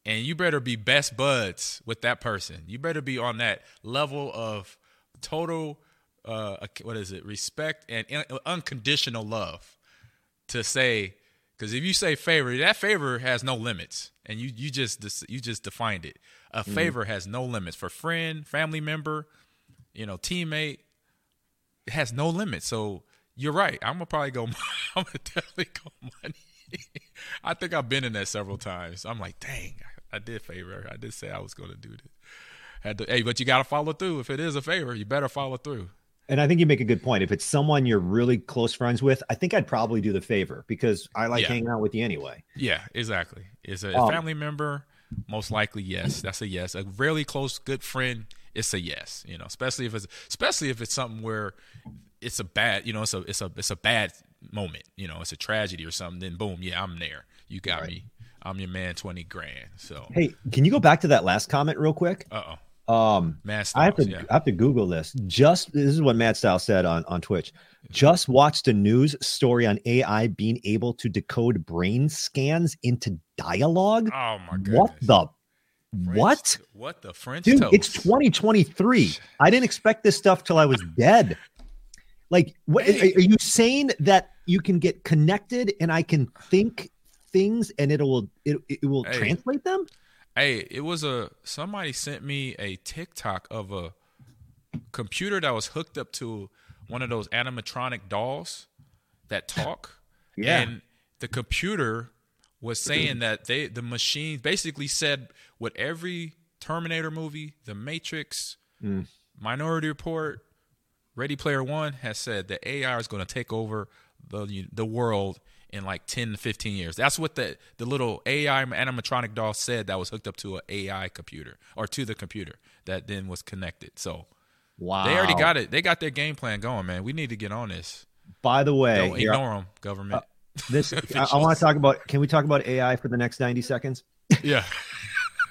and you better be best buds with that person. You better be on that level of total, uh, what is it? Respect and un- unconditional love to say because if you say favor, that favor has no limits, and you you just you just defined it. A favor has no limits for friend, family member, you know, teammate. It has no limits. So you're right. I'm gonna probably go. I'm gonna definitely go money. I think I've been in that several times. I'm like, dang, I, I did favor. I did say I was gonna do this. Had to, hey, but you gotta follow through. If it is a favor, you better follow through. and I think you make a good point. If it's someone you're really close friends with, I think I'd probably do the favor because I like Yeah. hanging out with you anyway. Yeah, exactly. Is a Um, family member most likely yes. That's a yes. A really close good friend, it's a yes. You know, especially if it's especially if it's something where it's a bad, you know, it's a it's a it's a bad moment. You know, it's a tragedy or something. Then boom, yeah, I'm there. You got Right. me. I'm your man. Twenty grand. So, Hey, can you go back to that last comment real quick? uh oh, Um, man. I have to yeah. I have to Google this. Just this is what Matt Style said on, on Twitch. Just watched a news story on AI being able to decode brain scans into dialogue. Oh my goodness. what the French- what? What the French Dude, toast? it's 2023. I didn't expect this stuff till I was dead. Like, what Hey. are you saying that you can get connected and I can think things and it will it, it will Hey. translate them? Hey, it was a somebody sent me a TikTok of a computer that was hooked up to one of those animatronic dolls that talk. Yeah. And the computer was saying that they the machine basically said what every Terminator movie, The Matrix, Mm. Minority Report, Ready Player One has said that AI is going to take over the the world in like 10 to 15 years. That's what the the little AI animatronic doll said that was hooked up to an AI computer or to the computer that then was connected. So Wow. they already got it. They got their game plan going, man. We need to get on this. By the way, Don't ignore them, government. Uh, this I, I want to talk about can we talk about AI for the next 90 seconds? yeah.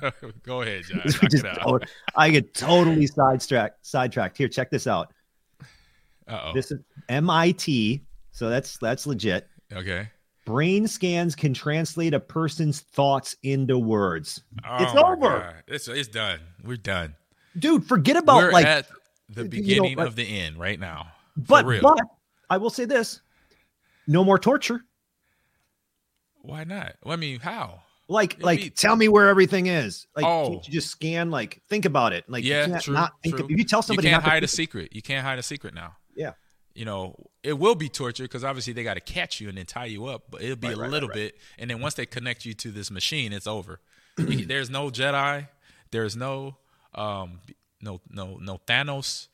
Go ahead, Jon. Just it out. tot- I get totally sidetracked sidetracked. Here, check this out. Uh-oh. This is MIT, so that's that's legit. okay. Brain scans can translate a person's thoughts into words. Oh It's over. It's it's done. We're done. Dude, forget about We're like at the you know, beginning of the end right now. But but I will say this. No more torture. Why not? Well, I mean, how? Like It'd like be- tell me where everything is. Like Oh. you just scan like think about it. Like you Yeah, can't true, not think true. of- if you tell somebody you can't hide a secret. You can't hide a secret now. Yeah. You know, it will be torture because obviously they got to catch you and then tie you up, but it'll be Right, a right, little right, bit. And then once they connect you to this machine, it's over. There's no Jedi. There's no, um, no, no, no Thanos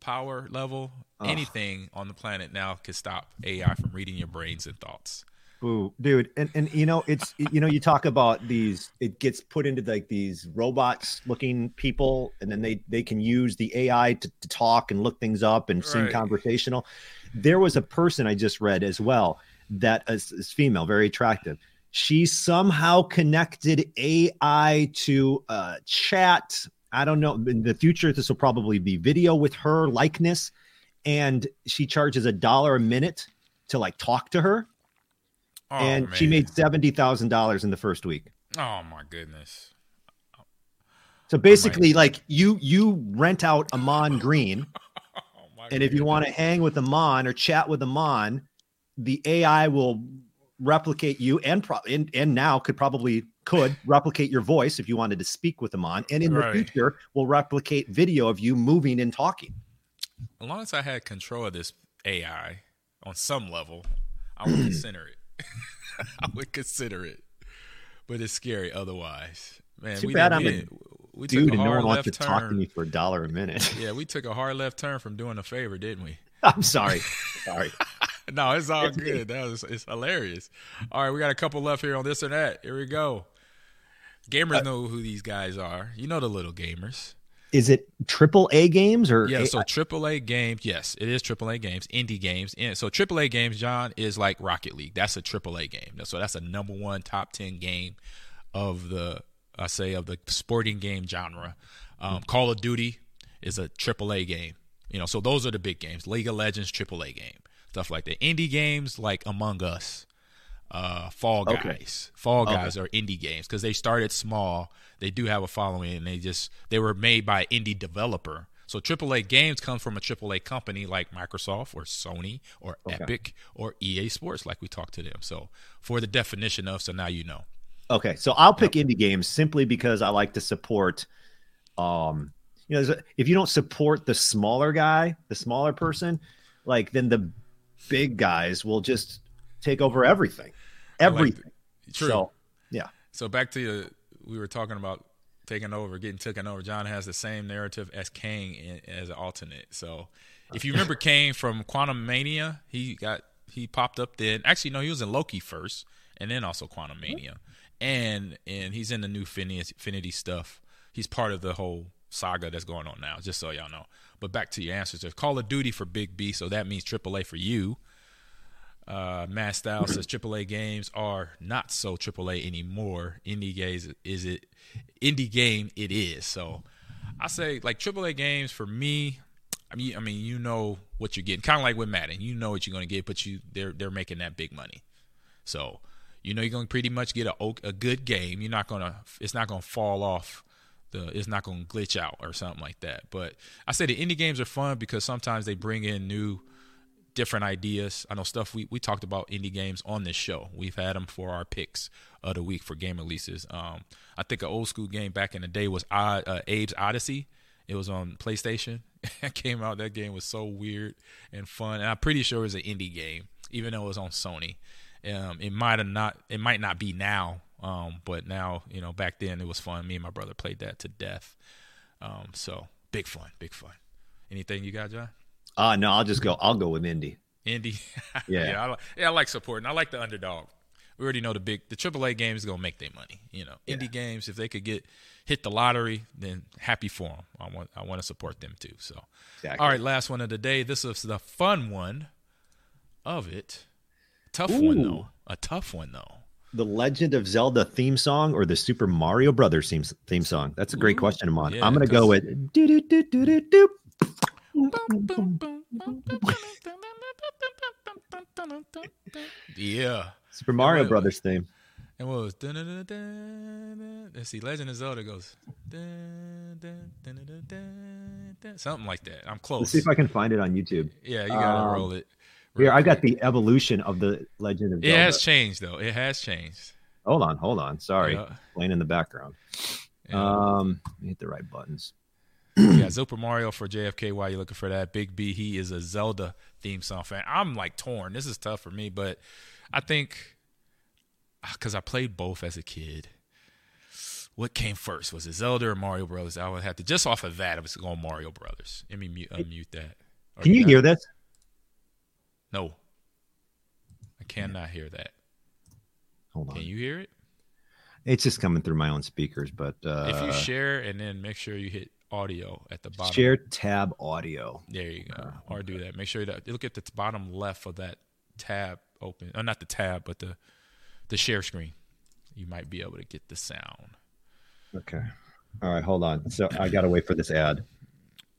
power level. Anything on the planet now can stop AI from reading your brains and thoughts. Ooh, dude, and and you know it's you know you talk about these. It gets put into like these robots looking people, and then they they can use the AI to, to talk and look things up and seem Right. conversational. There was a person I just read as well that is, is female, very attractive. She somehow connected AI to uh, chat. I don't know. In the future, this will probably be video with her likeness, and she charges a dollar a minute to like talk to her Oh, and she made seventy thousand dollars in the first week. Oh my goodness. So oh, basically, like you you rent out Ahman Green, Oh and if you want to hang with Ahman or chat with Ahman, the AI will replicate you and pro- and, and now could probably could replicate your voice if you wanted to speak with Ahman, and in Right. the future will replicate video of you moving and talking. as long as I had control of this AI on some level, I would consider it. I would consider it, but it's scary otherwise. Man, Too we bad I'm we a we took Dude, a and no one wants to left talk to me for a dollar a minute. Yeah, we took a hard left turn from doing a favor, didn't we? I'm sorry, sorry. No, it's all It's me. good. That was it's hilarious. All right, we got a couple left here on this or that. Here we go. Gamers Uh, know who these guys are. You know the little gamers. Is it triple A games or Yeah, A- so A games, yes, it is triple A games, indie games. And so triple A games, Jon, is like Rocket League. That's a triple A game. So that's a number one top ten game of the I say of the sporting game genre. Um, Call of Duty is a triple A game. You know, so those are the big games. League of Legends, triple A game, stuff like that. Indie games like Among Us, uh, Fall Guys. Okay. Fall Okay. Guys are indie games because they started small. They do have a following, and they just they were made by an indie developer. So AAA games come from a AAA company like Microsoft or Sony or Okay. Epic or EA Sports, like we talked to them. So for the definition of, so now you know. Okay, so I'll pick indie games simply because I like to support. Um, you know, if you don't support the smaller guy, the smaller person, like then the big guys will just take over everything, I like everything. True. So yeah, So back to the, we were talking about taking over, getting taken over. John has the same narrative as Kang in, as an alternate. So if you remember Kang from Quantumania, he got he popped up then. Actually, no, he was in Loki first, and then also Quantum mm-hmm. Mania, and and he's in the new Finity, Finity stuff. He's part of the whole saga that's going on now. Just so y'all know. But back to your answers. There's Call of Duty for Big B, so that means AAA for you. Uh, Matt Style says AAA games are not so AAA anymore. Indie games is it? Indie game it is. So I say like AAA games for me. I mean, I mean, you know what you're getting. Kind of like with Madden, you know what you're going to get, but you they're they're making that big money. So you know you're going to pretty much get a a good game. You're not gonna it's not going to fall off. The it's not going to glitch out or something like that. But I say the indie games are fun because sometimes they bring in new different ideas. I know stuff we, we talked about indie games on this show. We've had them for our picks of the week for game releases. Um, I think an old school game back in the day was uh, Abe's Oddysee. It was on PlayStation. it came out. That game was so weird and fun. And I'm pretty sure it was an indie game, even though it was on Sony. Um, it might have not. It might not be now. Um, but now, you know, back then it was fun. Me and my brother played that to death. Um, so big fun, big fun. Anything you got, Jon? Uh no, I'll just go. I'll go with indie. Indie. Yeah. yeah, I, yeah, I like supporting. I like the underdog. We already know the big, the AAA game is gonna make their money. You know, indie games if they could get hit the lottery, then happy for them. I want, I want to support them too. So, Exactly. all right, last one of the day. This is the fun one of it. Tough one though. A tough one though. The Legend of Zelda theme song or the Super Mario Brothers theme theme song? That's a great Ooh, question, Ahman. yeah, I'm gonna go with do do do do do do. Yeah. Super Mario wait, Brothers theme. And what was let's see, Legend of Zelda goes something like that. I'm close. Let's see if I can find it on YouTube. yeah, you gotta Um, roll it. Here, real I got the evolution of the Legend of Zelda. It has changed though. It has changed. Hold on, hold on. Sorry, Yeah. playing in the background. Yeah. Um, let me hit the right buttons. yeah, Super Mario for JFK. While you're looking for that, Big B, he is a Zelda theme song fan. I'm like torn. This is tough for me, but I think because I played both as a kid. What came first? Was it Zelda or Mario Brothers? I would have to just off of that. I was going Mario Brothers. Let me mute, unmute that. Or Can you hear this? No, I cannot hear that. Hold on. Can you hear it? It's just coming through my own speakers, but uh, if you share and then make sure you hit audio at the bottom. share tab audio. There you go. Or do that. Make sure that look at the bottom left of that tab open. Or not the tab, but the the share screen. You might be able to get the sound. Okay. All right, hold on. So I got to wait for this ad.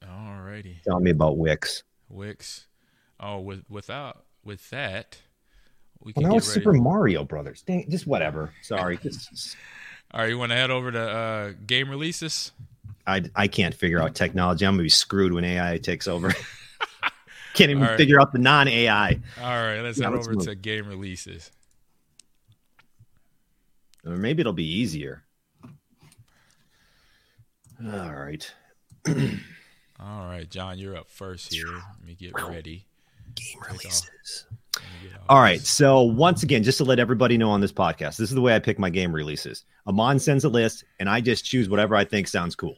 Alrighty. Tell me about Wix. Wix. Oh, with without with that, we Well, can now it's. Super Mario Brothers. Dang, just whatever. Sorry, Just- All right, you want to head over to uh, game releases? I I can't figure out technology. I'm gonna be screwed when AI takes over. can't even right. figure out the non AI. All right, let's Yeah, head over move. to game releases. Or maybe it'll be easier. All right. All right, Jon, you're up first here. Let me get ready. Game releases. Let me get off All right. So once again, just to let everybody know on this podcast, this is the way I pick my game releases. Ahman sends a list, and I just choose whatever I think sounds cool.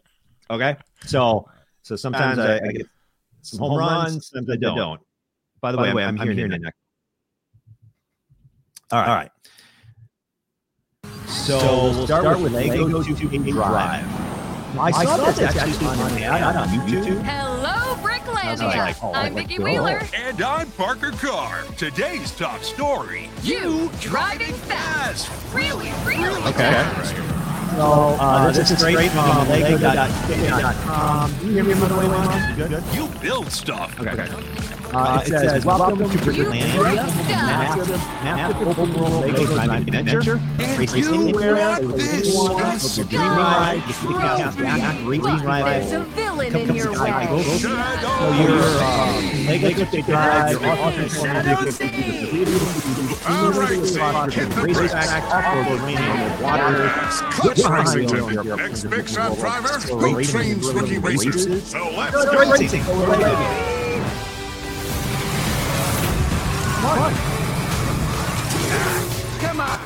Okay. So so sometimes I, I get some home runs, sometimes I don't. By the way, I'm, I'm hearing it. All right. All right. So, we'll start, with Lego 2K Drive. I saw this actually on an ad on YouTube. Hello, Bricklandia! like, oh, I'm like, Vicky oh. Wheeler. And I'm Parker Carr. Today's top story. You driving fast. Really, really Okay. fast. So uh, this, is straight from Lego.com. Can you hear me by the way, Mom? You good? You build stuff. Okay. Uh, it says, welcome to You Bricklandia, break stuff. massive, massive open world Lego driving adventure. Race you anywhere, race this anyone, to dream ride, you can cast back, race ride. there's a villain Come- in your to Sky Go. way. So your uh, Lego 2K Drive, your All right, Zane, hit the brakes. track, off-road, raining, water, Clutch Behind Next Big Shot driver, who trains rookie racers. So let's go. racing. Come on.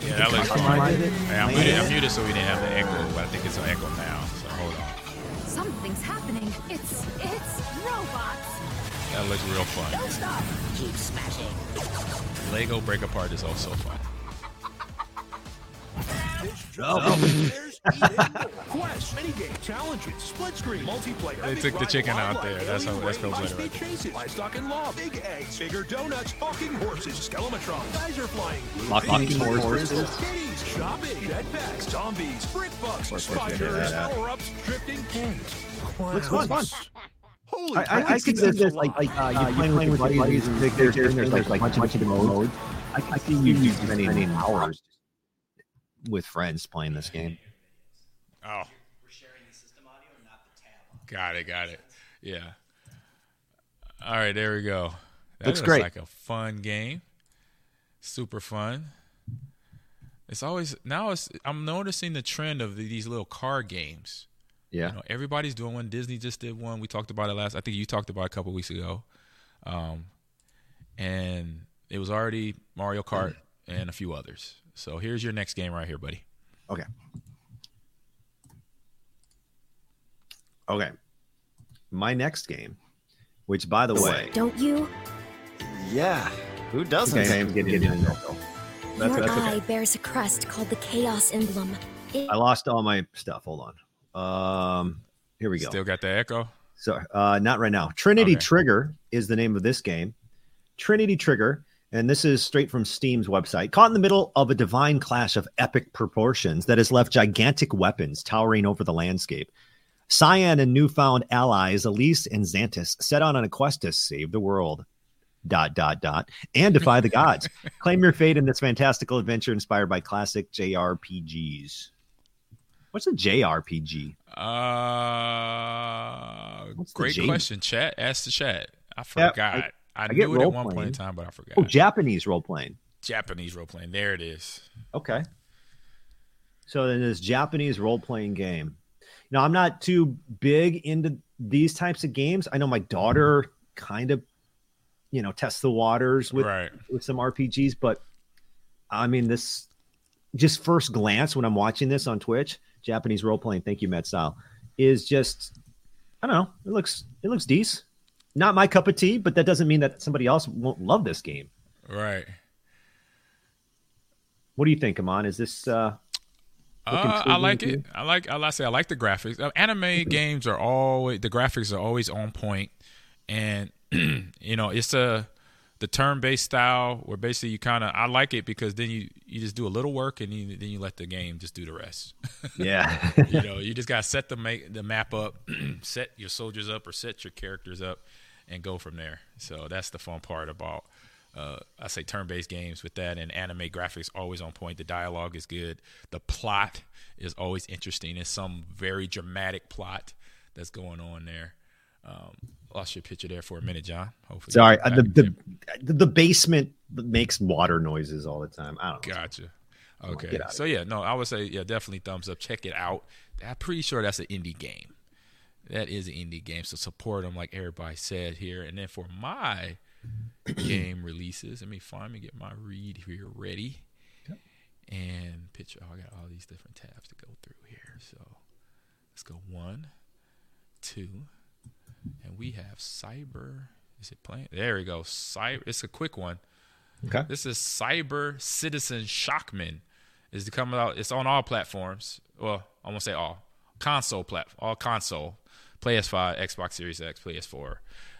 Yeah, that looks Come Hey, I'm muted, I'm muted so we didn't have the echo, but I think it's an echo now. So hold on. Something's happening. It's it's robots. That looks real fun. Don't stop. Keep smashing. Lego Break Apart is also fun. Quest, minigame, challenges, split screen, multiplayer. They took the chicken out there. That's how- alien that's rain, Coach Leonard right there. chases, livestock and law, big eggs, bigger donuts, talking horses, skelematron, geyser flying, Talking horses. kitties, shopping, jetpacks, zombies, brick bucks, course, we figured spiders, power-ups, drifting cans. Looks fun. Holy I, I, I could see this like like uh, you're playing with your buddies and there's, there's, there's like like bunch of the modes. I can see you do spending hours with friends playing this game. Oh. Got it, got it. Yeah. All right, there we go. That Looks looks great. like a fun game. Super fun. It's always now it's I'm noticing the trend of these little car games. Yeah. You know, everybody's doing one. Disney just did one. We talked about it last. I think you talked about it a couple weeks ago. Um, and it was already Mario Kart and a few others. So here's your next game right here, buddy. Okay. Okay. My next game, which by the way, Don't you? Yeah. Who doesn't? okay, I'm getting into it. That's, Your that's eye okay. bears a crest called the Chaos Emblem. It, I lost all my stuff. Hold on. Um, here we go. Still got the echo. So, uh, not right now. Trinity Okay. Trigger is the name of this game. Trinity Trigger, and this is straight from Steam's website. Caught in the middle of a divine clash of epic proportions that has left gigantic weapons towering over the landscape. Cyan and newfound allies Elise and Xantus set out on a quest to save the world. Dot dot dot and defy the gods. Claim your fate in this fantastical adventure inspired by classic JRPGs. What's a JRPG? Uh, What's great question. Chat, ask the chat. I Yeah, forgot. I, get knew it at one role-playing. point in time, but I forgot. Oh, Japanese role playing. Japanese role playing. There it is. Okay. So then this Japanese role playing game. Now I'm not too big into these types of games. I know my daughter kind of, you know, tests the waters with right. with some RPGs, but I mean this just first glance when I'm watching this on Twitch, Japanese role playing, thank you, Matt Style, is just I don't know, it looks it looks decent. not my cup of tea, but that doesn't mean that somebody else won't love this game. Right. What do you think, Ahman? Is this uh uh, I like it. I like. I like. Say I like the graphics. Uh, anime games are always the graphics are always on point, and you know it's a the turn based style where basically you kind of I like it because then you you just do a little work and you, then you let the game just do the rest. Yeah, you know you just got to set the make the map up, set your soldiers up or set your characters up, and go from there. So that's the fun part about uh, I say turn-based games with that, and anime graphics always on point. The dialogue is good. The plot is always interesting. It's some very dramatic plot that's going on there. Um, lost your picture there for a minute, Jon. Hopefully, sorry. Uh, the, the the basement makes water noises all the time. I don't. Know. Gotcha. Okay. So yeah, no, I would say yeah, definitely thumbs up. Check it out. I'm pretty sure that's an indie game. That is an indie game, so support them like everybody said here. And then for my game releases. Let me find me get my read here ready. Yep. And picture. Oh, I got all these different tabs to go through here. So let's go one, two, and we have cyber. Is it playing? There we go. Cyber. It's a quick one. Okay. This is Cyber Citizen Shockman. Is coming out. It's on all platforms. Well, I won't say all. Console platform. All console. Play PS5, Xbox Series X, Play PS4.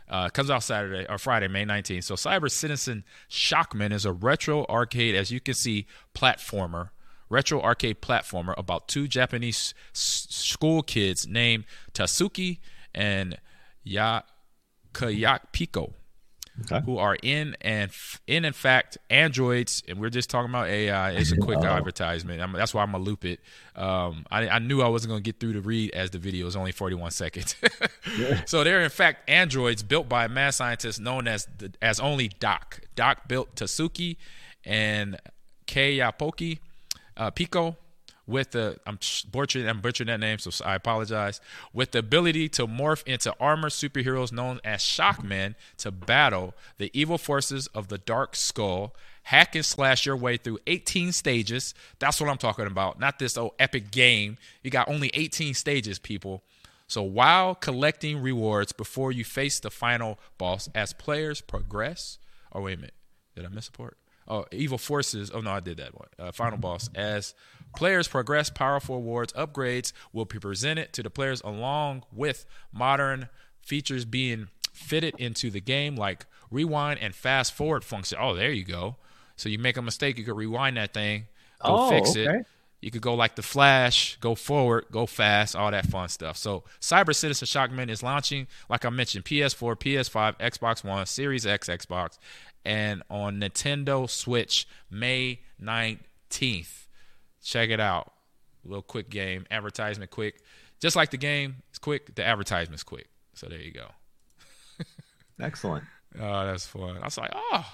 Uh, comes out Saturday or Friday, May 19th. So Cyber Citizen Shockman is a retro arcade, as you can see, platformer, retro arcade platformer about two Japanese s- school kids named Tatsuki and Yakayakpiko okay. who are in and in in fact androids, and we're just talking about AI. It's a quick oh. advertisement. I'm, that's why I'm gonna loop it. Um, I, I, knew I wasn't gonna get through to read as the video is only 41 seconds. yeah. So they're in fact androids built by a mad scientist known as the, as only Doc. Doc built Tatsuki and Kayapoki uh, Pico with the I'm butchering I'm butchering that name, so I apologize. With the ability to morph into armored superheroes known as Shockmen to battle the evil forces of the Dark Skull, hack and slash your way through 18 stages. That's what I'm talking about. Not this old epic game. You got only 18 stages, people. So while collecting rewards before you face the final boss, as players progress. Oh wait a minute, did I miss a part? Oh, evil forces. Oh no, I did that one. Uh, final boss. As players progress, powerful awards upgrades will be presented to the players along with modern features being fitted into the game, like rewind and fast forward function. Oh, there you go. So you make a mistake, you could rewind that thing, go oh, fix okay. it. You could go like the Flash, go forward, go fast, all that fun stuff. So Cyber Citizen Shockman is launching, like I mentioned, PS4, PS5, Xbox One, Series X, Xbox, and on Nintendo Switch May 19th. Check it out. A little quick game, advertisement quick. Just like the game, it's quick, the advertisement's quick. So there you go. Excellent. Oh, that's fun. I was like, oh,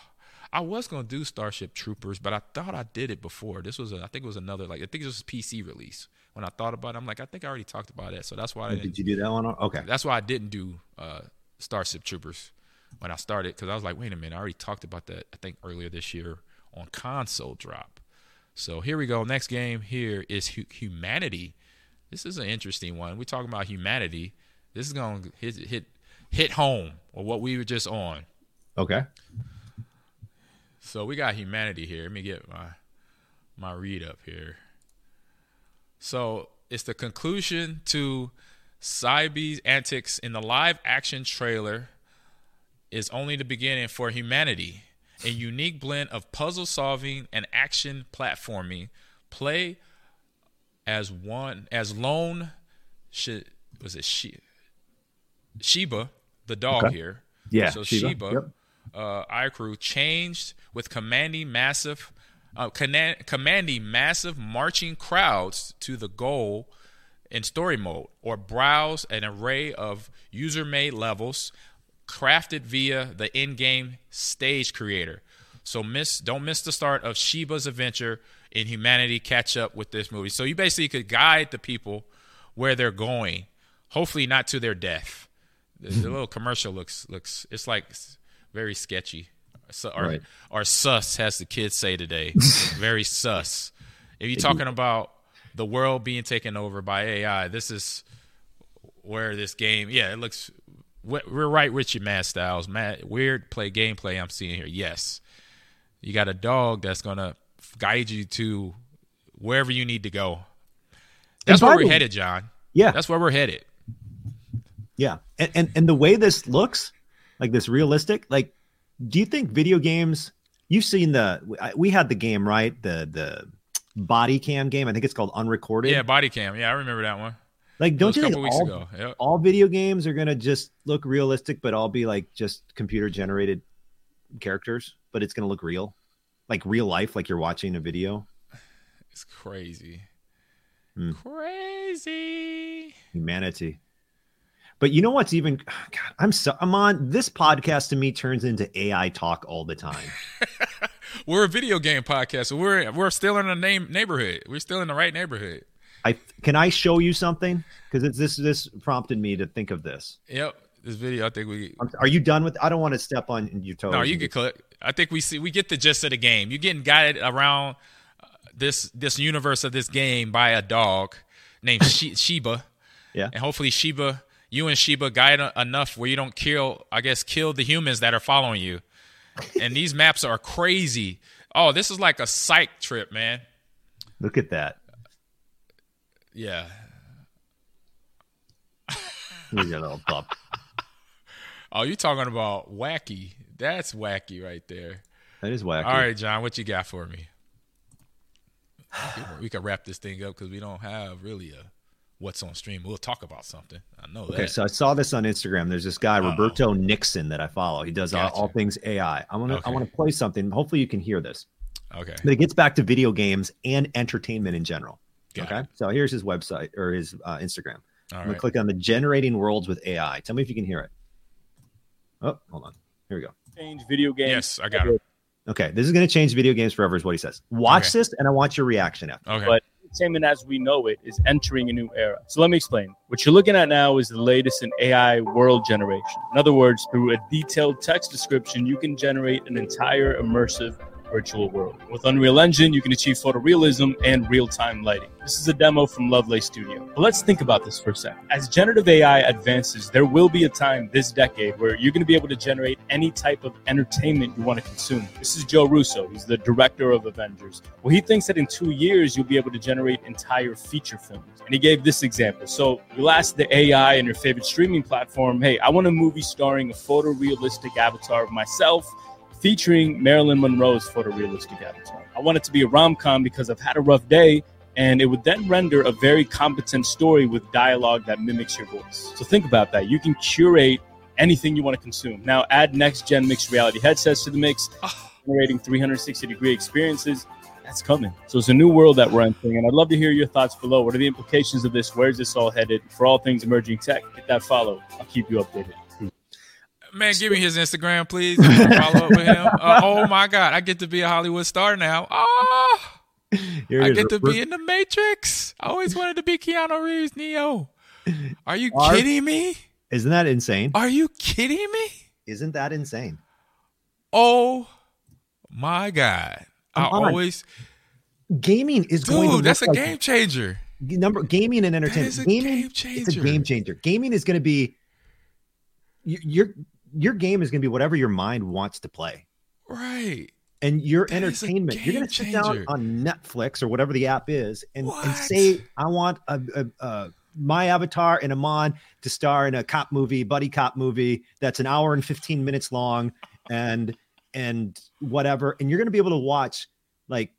I was gonna do Starship Troopers, but I thought I did it before. This was, a, I think it was another, like I think it was a PC release. When I thought about it, I'm like, I think I already talked about it, so that's why. I did you do that one? Okay. That's why I didn't do uh, Starship Troopers when I started because I was like, wait a minute, I already talked about that. I think earlier this year on console drop. So here we go. Next game here is humanity. This is an interesting one. We're talking about humanity. This is gonna hit hit hit home or what we were just on. Okay. So we got humanity here. Let me get my my read up here. So it's the conclusion to Cybe's antics in the live action trailer is only the beginning for humanity. A unique blend of puzzle solving and action platforming. Play as one as lone Sh- was it she Sheba, the dog okay. here. Yeah. So Sheba, Sheba yep. uh iCrew changed with commanding massive uh, commanding massive marching crowds to the goal in story mode or browse an array of user made levels crafted via the in-game stage creator. So miss don't miss the start of Sheba's adventure in humanity catch up with this movie. So you basically could guide the people where they're going, hopefully not to their death. The, the little commercial looks looks it's like very sketchy. So, or, right. or sus, as the kids say today. very sus. If you're talking about the world being taken over by AI, this is where this game, yeah, it looks we're we're right with you, Matt Styles. Matt, weird play gameplay I'm seeing here. Yes, you got a dog that's gonna guide you to wherever you need to go. That's where we're headed, Jon. Yeah. That's where we're headed. Yeah, and, and and the way this looks, like this realistic, like, do you think video games? You've seen the we had the game right, the the body cam game. I think it's called Unrecorded. Yeah, body cam. Yeah, I remember that one. Like don't you think all. Yep. all video games are gonna just look realistic, but all be like just computer generated characters, but it's gonna look real, like real life, like you're watching a video. It's crazy. Hmm. Crazy. Humanity. But you know what's even? God, I'm so I'm on this podcast. To me, turns into AI talk all the time. We're a video game podcast, so we're we're still in the name neighborhood. We're still in the right neighborhood. I can I show you something because it's this this prompted me to think of this. Yep. This video, I think we. Are you done with? I don't want to step on your toes. No, you can click. I think we see we get the gist of the game. You're getting guided around uh, this this universe of this game by a dog named she- Sheba. Yeah. And hopefully Sheba, you and Sheba guide enough where you don't kill. I guess kill the humans that are following you. And these maps are crazy. Oh, this is like a psych trip, man. Look at that. Yeah. At your little pup. Oh, you talking about wacky? That's wacky right there. That is wacky. All right, Jon, what you got for me? We could wrap this thing up because we don't have really a what's on stream. We'll talk about something. I know Okay, that. so I saw this on Instagram. There's this guy Roberto Nixon that I follow. He does all, Gotcha. all things AI. I want to I want to play something. Hopefully, you can hear this. okay. But it gets back to video games and entertainment in general. Got okay, it. so here's his website or his uh, Instagram. All I'm gonna click on the generating worlds with AI. Tell me if you can hear it. Oh, hold on. Here we go. change video games. Yes, I got it. Okay, this is going to change video games forever, is what he says. Watch Okay. this, and I want your reaction after. Okay. But entertainment as we know it is entering a new era. So let me explain. What you're looking at now is the latest in AI world generation. In other words, through a detailed text description, you can generate an entire immersive virtual world. With Unreal Engine, you can achieve photorealism and real-time lighting. This is a demo from Lovelace Studio. But let's think about this for a second. As generative AI advances, there will be a time this decade where you're going to be able to generate any type of entertainment you want to consume. This is Joe Russo. He's the director of Avengers. Well, he thinks that in two years, you'll be able to generate entire feature films. And he gave this example. So you'll ask the AI and your favorite streaming platform, hey, I want a movie starring a photorealistic avatar of myself featuring Marilyn Monroe's photorealistic avatar. I want it to be a rom com because I've had a rough day, and it would then render a very competent story with dialogue that mimics your voice. So think about that. You can curate anything you want to consume. Now add next gen mixed reality headsets to the mix, ah. generating 360 degree experiences. That's coming. So it's a new world that we're entering, and I'd love to hear your thoughts below. What are the implications of this? Where's this all headed? For all things emerging tech, hit that follow. I'll keep you updated. Man, give me his Instagram, please. Follow up with him. Uh, oh my God, I get to be a Hollywood star now. Oh, Here I get to be in the Matrix. I always wanted to be Keanu Reeves, Neo. Are you Are- kidding me? Isn't that insane? Are you kidding me? Isn't that insane? Oh my God. I on. always, Gaming is going to dude, that's a like- game changer. number gaming and entertainment. is a gaming, game It's a game changer. Gaming is going to be y- your game is going to be whatever your mind wants to play, Right. and your That entertainment. You're going to sit down on Netflix or whatever the app is, and, and say, "I want a, a, a my avatar and Ahman to star in a cop movie, buddy cop movie that's an hour and 15 minutes long, and and whatever." And you're going to be able to watch like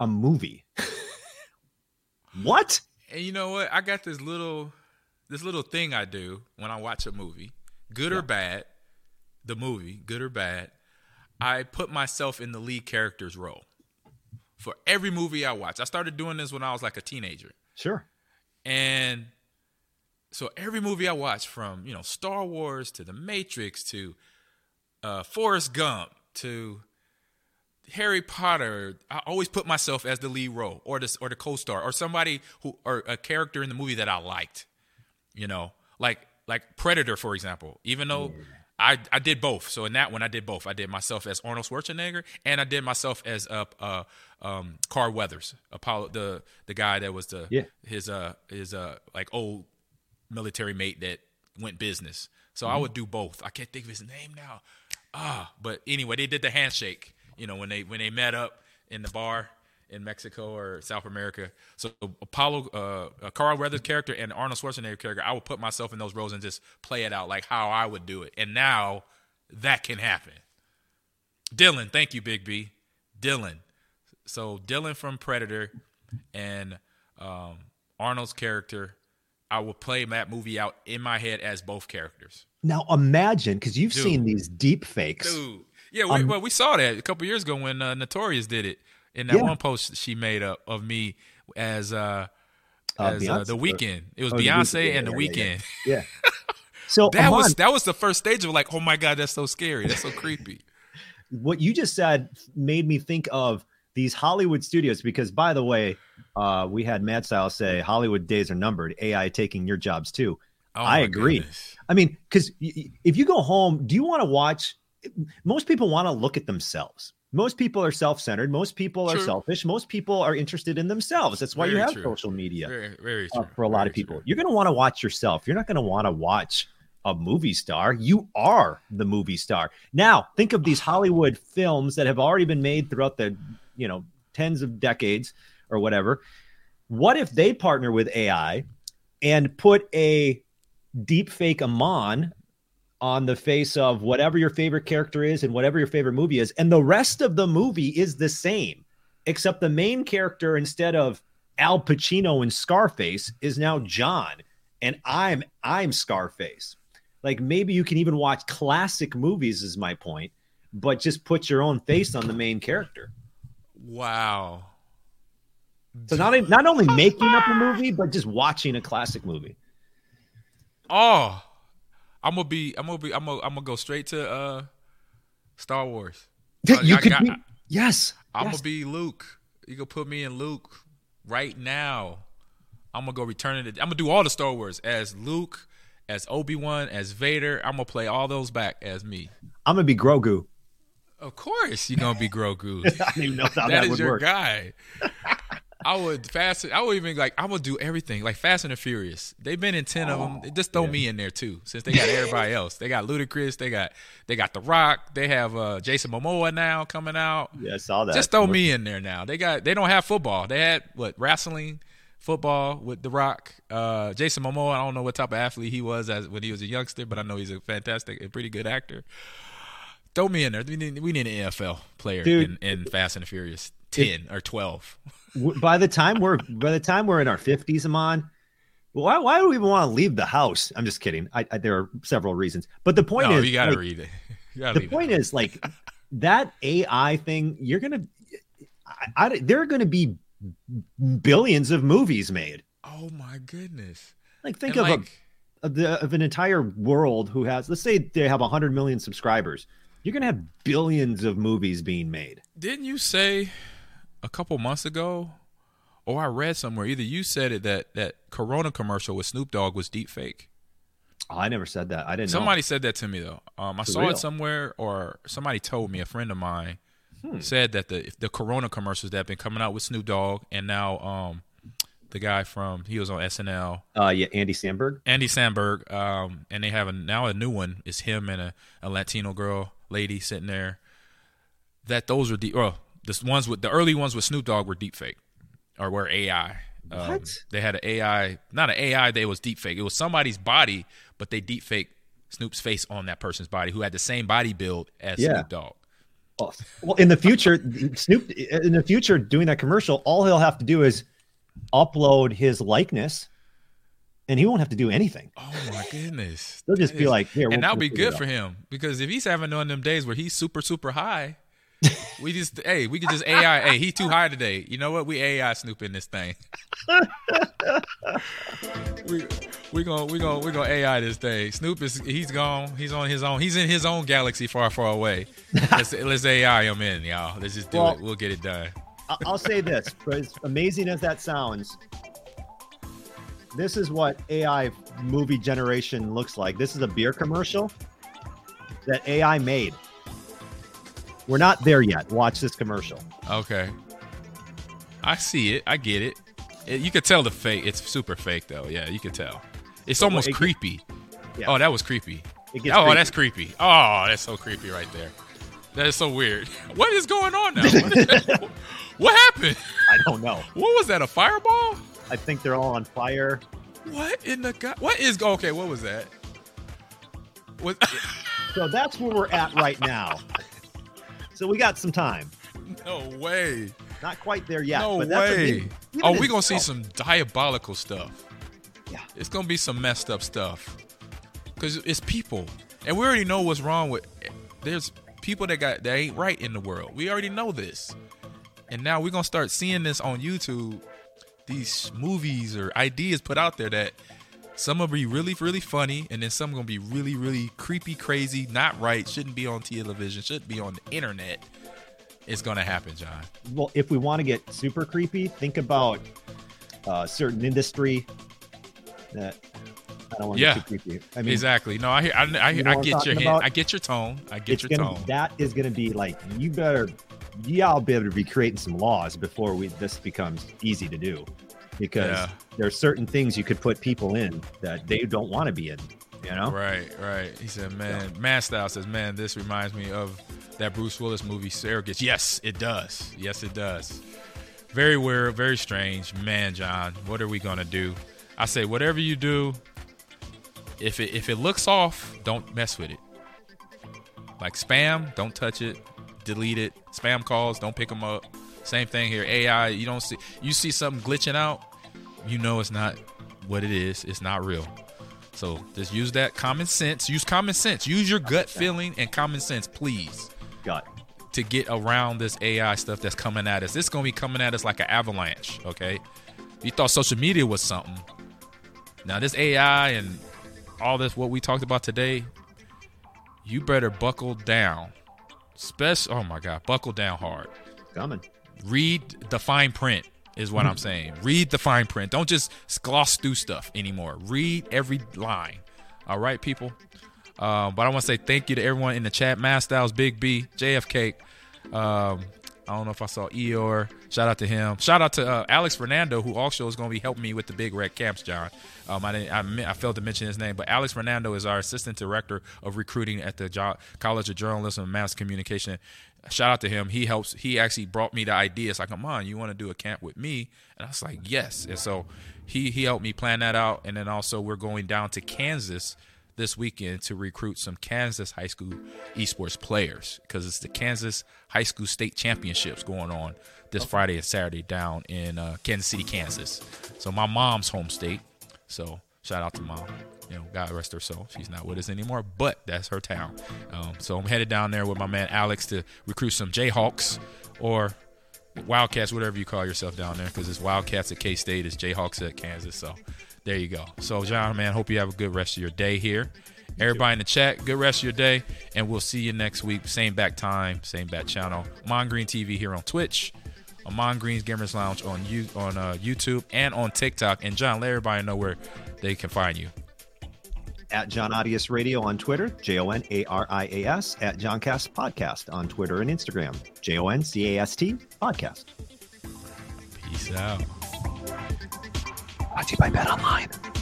a movie. what? And you know what? I got this little this little thing I do when I watch a movie, good or bad, the movie, good or bad, I put myself in the lead character's role. For every movie I watch. I started doing this when I was like a teenager. Sure. And so every movie I watch from, you know, Star Wars to The Matrix to uh Forrest Gump to Harry Potter, I always put myself as the lead role or the or the co-star or somebody who or a character in the movie that I liked. You know, like like Predator for example. Even though I I did both. So in that one I did both. I did myself as Arnold Schwarzenegger and I did myself as uh uh um Carl Weathers, Apollo the the guy that was the Yeah. his uh his uh like old military mate that went business. So I would do both. I can't think of his name now. Ah, but anyway, they did the handshake. You know, when they when they met up in the bar in Mexico or South America. So Apollo, uh, uh, Carl Weathers' character and Arnold Schwarzenegger character, I would put myself in those roles and just play it out like how I would do it. And now that can happen. Dillon, thank you, Big B. Dillon. So Dillon from Predator and um, Arnold's character, I will play that movie out in my head as both characters. Now imagine, because you've Dude. seen these deep fakes. Dude. Yeah, we, Um, well, we saw that a couple years ago when uh, Notorious did it in that Yeah. one post she made up of me as uh, Uh, as uh, the Weeknd. It was Oh, Beyonce and the yeah, yeah, Weeknd. Yeah. So That was that was the first stage of like, oh my god, that's so scary. That's so creepy. what you just said made me think of these Hollywood studios because, by the way, uh, we had Mad Style say Hollywood days are numbered. AI taking your jobs too. Oh I agree. goodness. I mean, because if you go home, do you want to watch? Most people want to look at themselves. Most people are self-centered. Most people are selfish. Most people are interested in themselves. That's why you have true. social media Very, very uh, true. for a lot Very of people. true. You're going to want to watch yourself. You're not going to want to watch a movie star. You are the movie star. Now, think of these Hollywood films that have already been made throughout the, you know, tens of decades or whatever. What if they partner with AI and put a deep fake Ahman on the face of whatever your favorite character is and whatever your favorite movie is, and the rest of the movie is the same, except the main character instead of Al Pacino in Scarface is now Jon, and I'm I'm Scarface. Like maybe you can even watch classic movies, is my point, but just put your own face on the main character. Wow. So not not only making up a movie, but just watching a classic movie. Oh, I'm gonna be. I'm gonna be. I'm gonna. I'm gonna go straight to uh, Star Wars. I- you I could got- be yes. I'm yes. gonna be Luke. You can put me in Luke right now. I'm gonna go return it. I'm gonna do all the Star Wars as Luke, as Obi Wan, as Vader. I'm gonna play all those back as me. I'm gonna be Grogu. Of course, you're gonna be Grogu. I don't even know how that, that is would your work. guy. I would fast. I would even like. I would do everything like Fast and the Furious. They've been in ten of them. They Just throw me in there too, since they got everybody else. They got Ludacris. They got they got The Rock. They have uh, Jason Momoa now coming out. Yeah, I saw that. Just throw me in there now. They got. They don't have football. They had what wrestling, football with The Rock. Uh, Jason Momoa. I don't know what type of athlete he was as when he was a youngster, but I know he's a fantastic, a pretty good actor. Throw me in there. We need, we need an NFL player Dude. in, in Fast and the Furious ten or twelve. By the time we're by the time we're in our 50s, Ahman, why why do we even want to leave the house? I'm just kidding. I, I, there are several reasons, but the point no, is, you gotta like, read it. Gotta the point it. is, like that AI thing. You're gonna, I, I, there are gonna be billions of movies made. Oh my goodness! Like think And, of like, a of, the, of an entire world who has, let's say they have 100 million subscribers. You're gonna have billions of movies being made. didn't you say a couple months ago, or I read somewhere? Either you said it that that Corona commercial with Snoop Dogg was deep fake. Oh, I never said that. I didn't. know. Somebody said that to me though. Um, I saw real? it somewhere, or somebody told me. A friend of mine Hmm. said that the the Corona commercials that have been coming out with Snoop Dogg, and now um, the guy from he was on SNL, Uh, yeah, Andy Samberg. Andy Samberg, um, and they have a, now a new one. Is him and a, a Latino girl lady sitting there. That those were deep. Well, the ones with the early ones with Snoop Dogg were deep fake, or were AI. Um, What? They had an AI, not an AI. They was deep fake. It was somebody's body, but they deep fake Snoop's face on that person's body who had the same body build as Yeah. Snoop Dogg. Well, well, in the future, Snoop, in the future, doing that commercial, all he'll have to do is upload his likeness, and he won't have to do anything. Oh my goodness! They'll just That be is- like, "Here, we'll- and that'll be good for him because if he's having one of them days where he's super super high, we just hey we could just AI. hey, he too high today. You know what? We AI Snoop in this thing. we we gonna we gonna we gonna AI this thing. Snoop is he's gone. He's on his own. He's in his own galaxy far far away. Let's, let's AI him in, y'all. Let's just do Well- it. We'll get it done. I'll say this, for as amazing as that sounds, this is what AI movie generation looks like. This is a beer commercial that AI made. We're not there yet. Watch this commercial. Okay. I see it. I get it. It- you could tell the fake. It's super fake though. Yeah, you could tell. It's almost it- creepy. Yeah. Oh, that was creepy. It gets oh, creepy. that's creepy. Oh, that's so creepy right there. That is so weird. What is going on now? What, what happened? I don't know. What was that? A fireball? I think they're all on fire. What in the god? What is okay? What was that? What? So that's where we're at right now. So we got some time. no way. Not quite there yet. no way. big- oh, in we gonna see some diabolical stuff. Yeah. It's gonna be some messed up stuff. Cause it's people, and we already know what's wrong with. There's people that got that ain't right in the world. We already know this, and now we're gonna start seeing this on YouTube. These movies or ideas put out there that some will be really, really funny, and then some gonna be really, really creepy, crazy, not right. Shouldn't be on television. Shouldn't be on the internet. It's gonna happen, Jon. well, if we want to get super creepy, think about uh, certain industry that I don't want to Yeah. get too creepy. I mean, exactly. No, I hear. I, I, You know I get your hint. I get your tone. I get your gonna tone. that is going to be like you better y'all be better be creating some laws before we this becomes easy to do because Yeah. there are certain things you could put people in that they don't want to be in. You know, Right, right. He said, "Man, Man Style says, man, this reminds me of that Bruce Willis movie, Surrogates." Yes, it does. Yes, it does. Very weird, very strange, man. Jon, what are we gonna do? I say, whatever you do, if it if it looks off, don't mess with it. Like spam, don't touch it, delete it. Spam calls, don't pick them up. Same thing here. AI, you don't see you see something glitching out, you know it's not what it is. It's not real. So just use that common sense. Use common sense. Use your gut feeling and common sense, please, gut. to get around this AI stuff that's coming at us. It's gonna be coming at us like an avalanche. Okay, you thought social media was something. Now this AI and all this what we talked about today, you better buckle down. Special. Oh my God, buckle down hard Coming. read the fine print is what I'm saying. Read the fine print. Don't just gloss through stuff anymore. Read every line. All right, people. Um, but I want to say thank you to everyone in the chat. Mass Styles, Big B, JFK. Um, I don't know if I saw Eeyore. Shout out to him. Shout out to uh, Alex Fernando, who also is going to be helping me with the Big Red Camps, Jon. Um, I didn't. I, I failed to mention his name, but Alex Fernando is our assistant director of recruiting at the jo- College of Journalism and Mass Communication. Shout out to him. He helps. He actually brought me the idea. It's like, come on, you want to do a camp with me? And I was like, yes. And so he he helped me plan that out. And then also we're going down to Kansas this weekend to recruit some Kansas high school esports players because it's the Kansas High School State Championships going on this Friday and Saturday down in uh, Kansas City, Kansas. So my mom's home state. So shout out to mom. You know, God rest her soul. She's not with us anymore, but that's her town. Um, so I'm headed down there with my man Alex to recruit some Jayhawks or Wildcats, whatever you call yourself down there, because it's Wildcats at K State, it's Jayhawks at Kansas. So there you go. So Jon, man, hope you have a good rest of your day here. Everybody in the chat, good rest of your day, and we'll see you next week. Same back time, same back channel. Mon Green TV here on Twitch, on Mon Green's Gamers Lounge on you on uh, YouTube and on TikTok. And Jon, let everybody know where they can find you. At Jon Arias Radio on Twitter, J O N A R I A S, at Joncast Podcast on Twitter and Instagram, J O N C A S T Podcast. Peace out. Brought to you by Bet Online.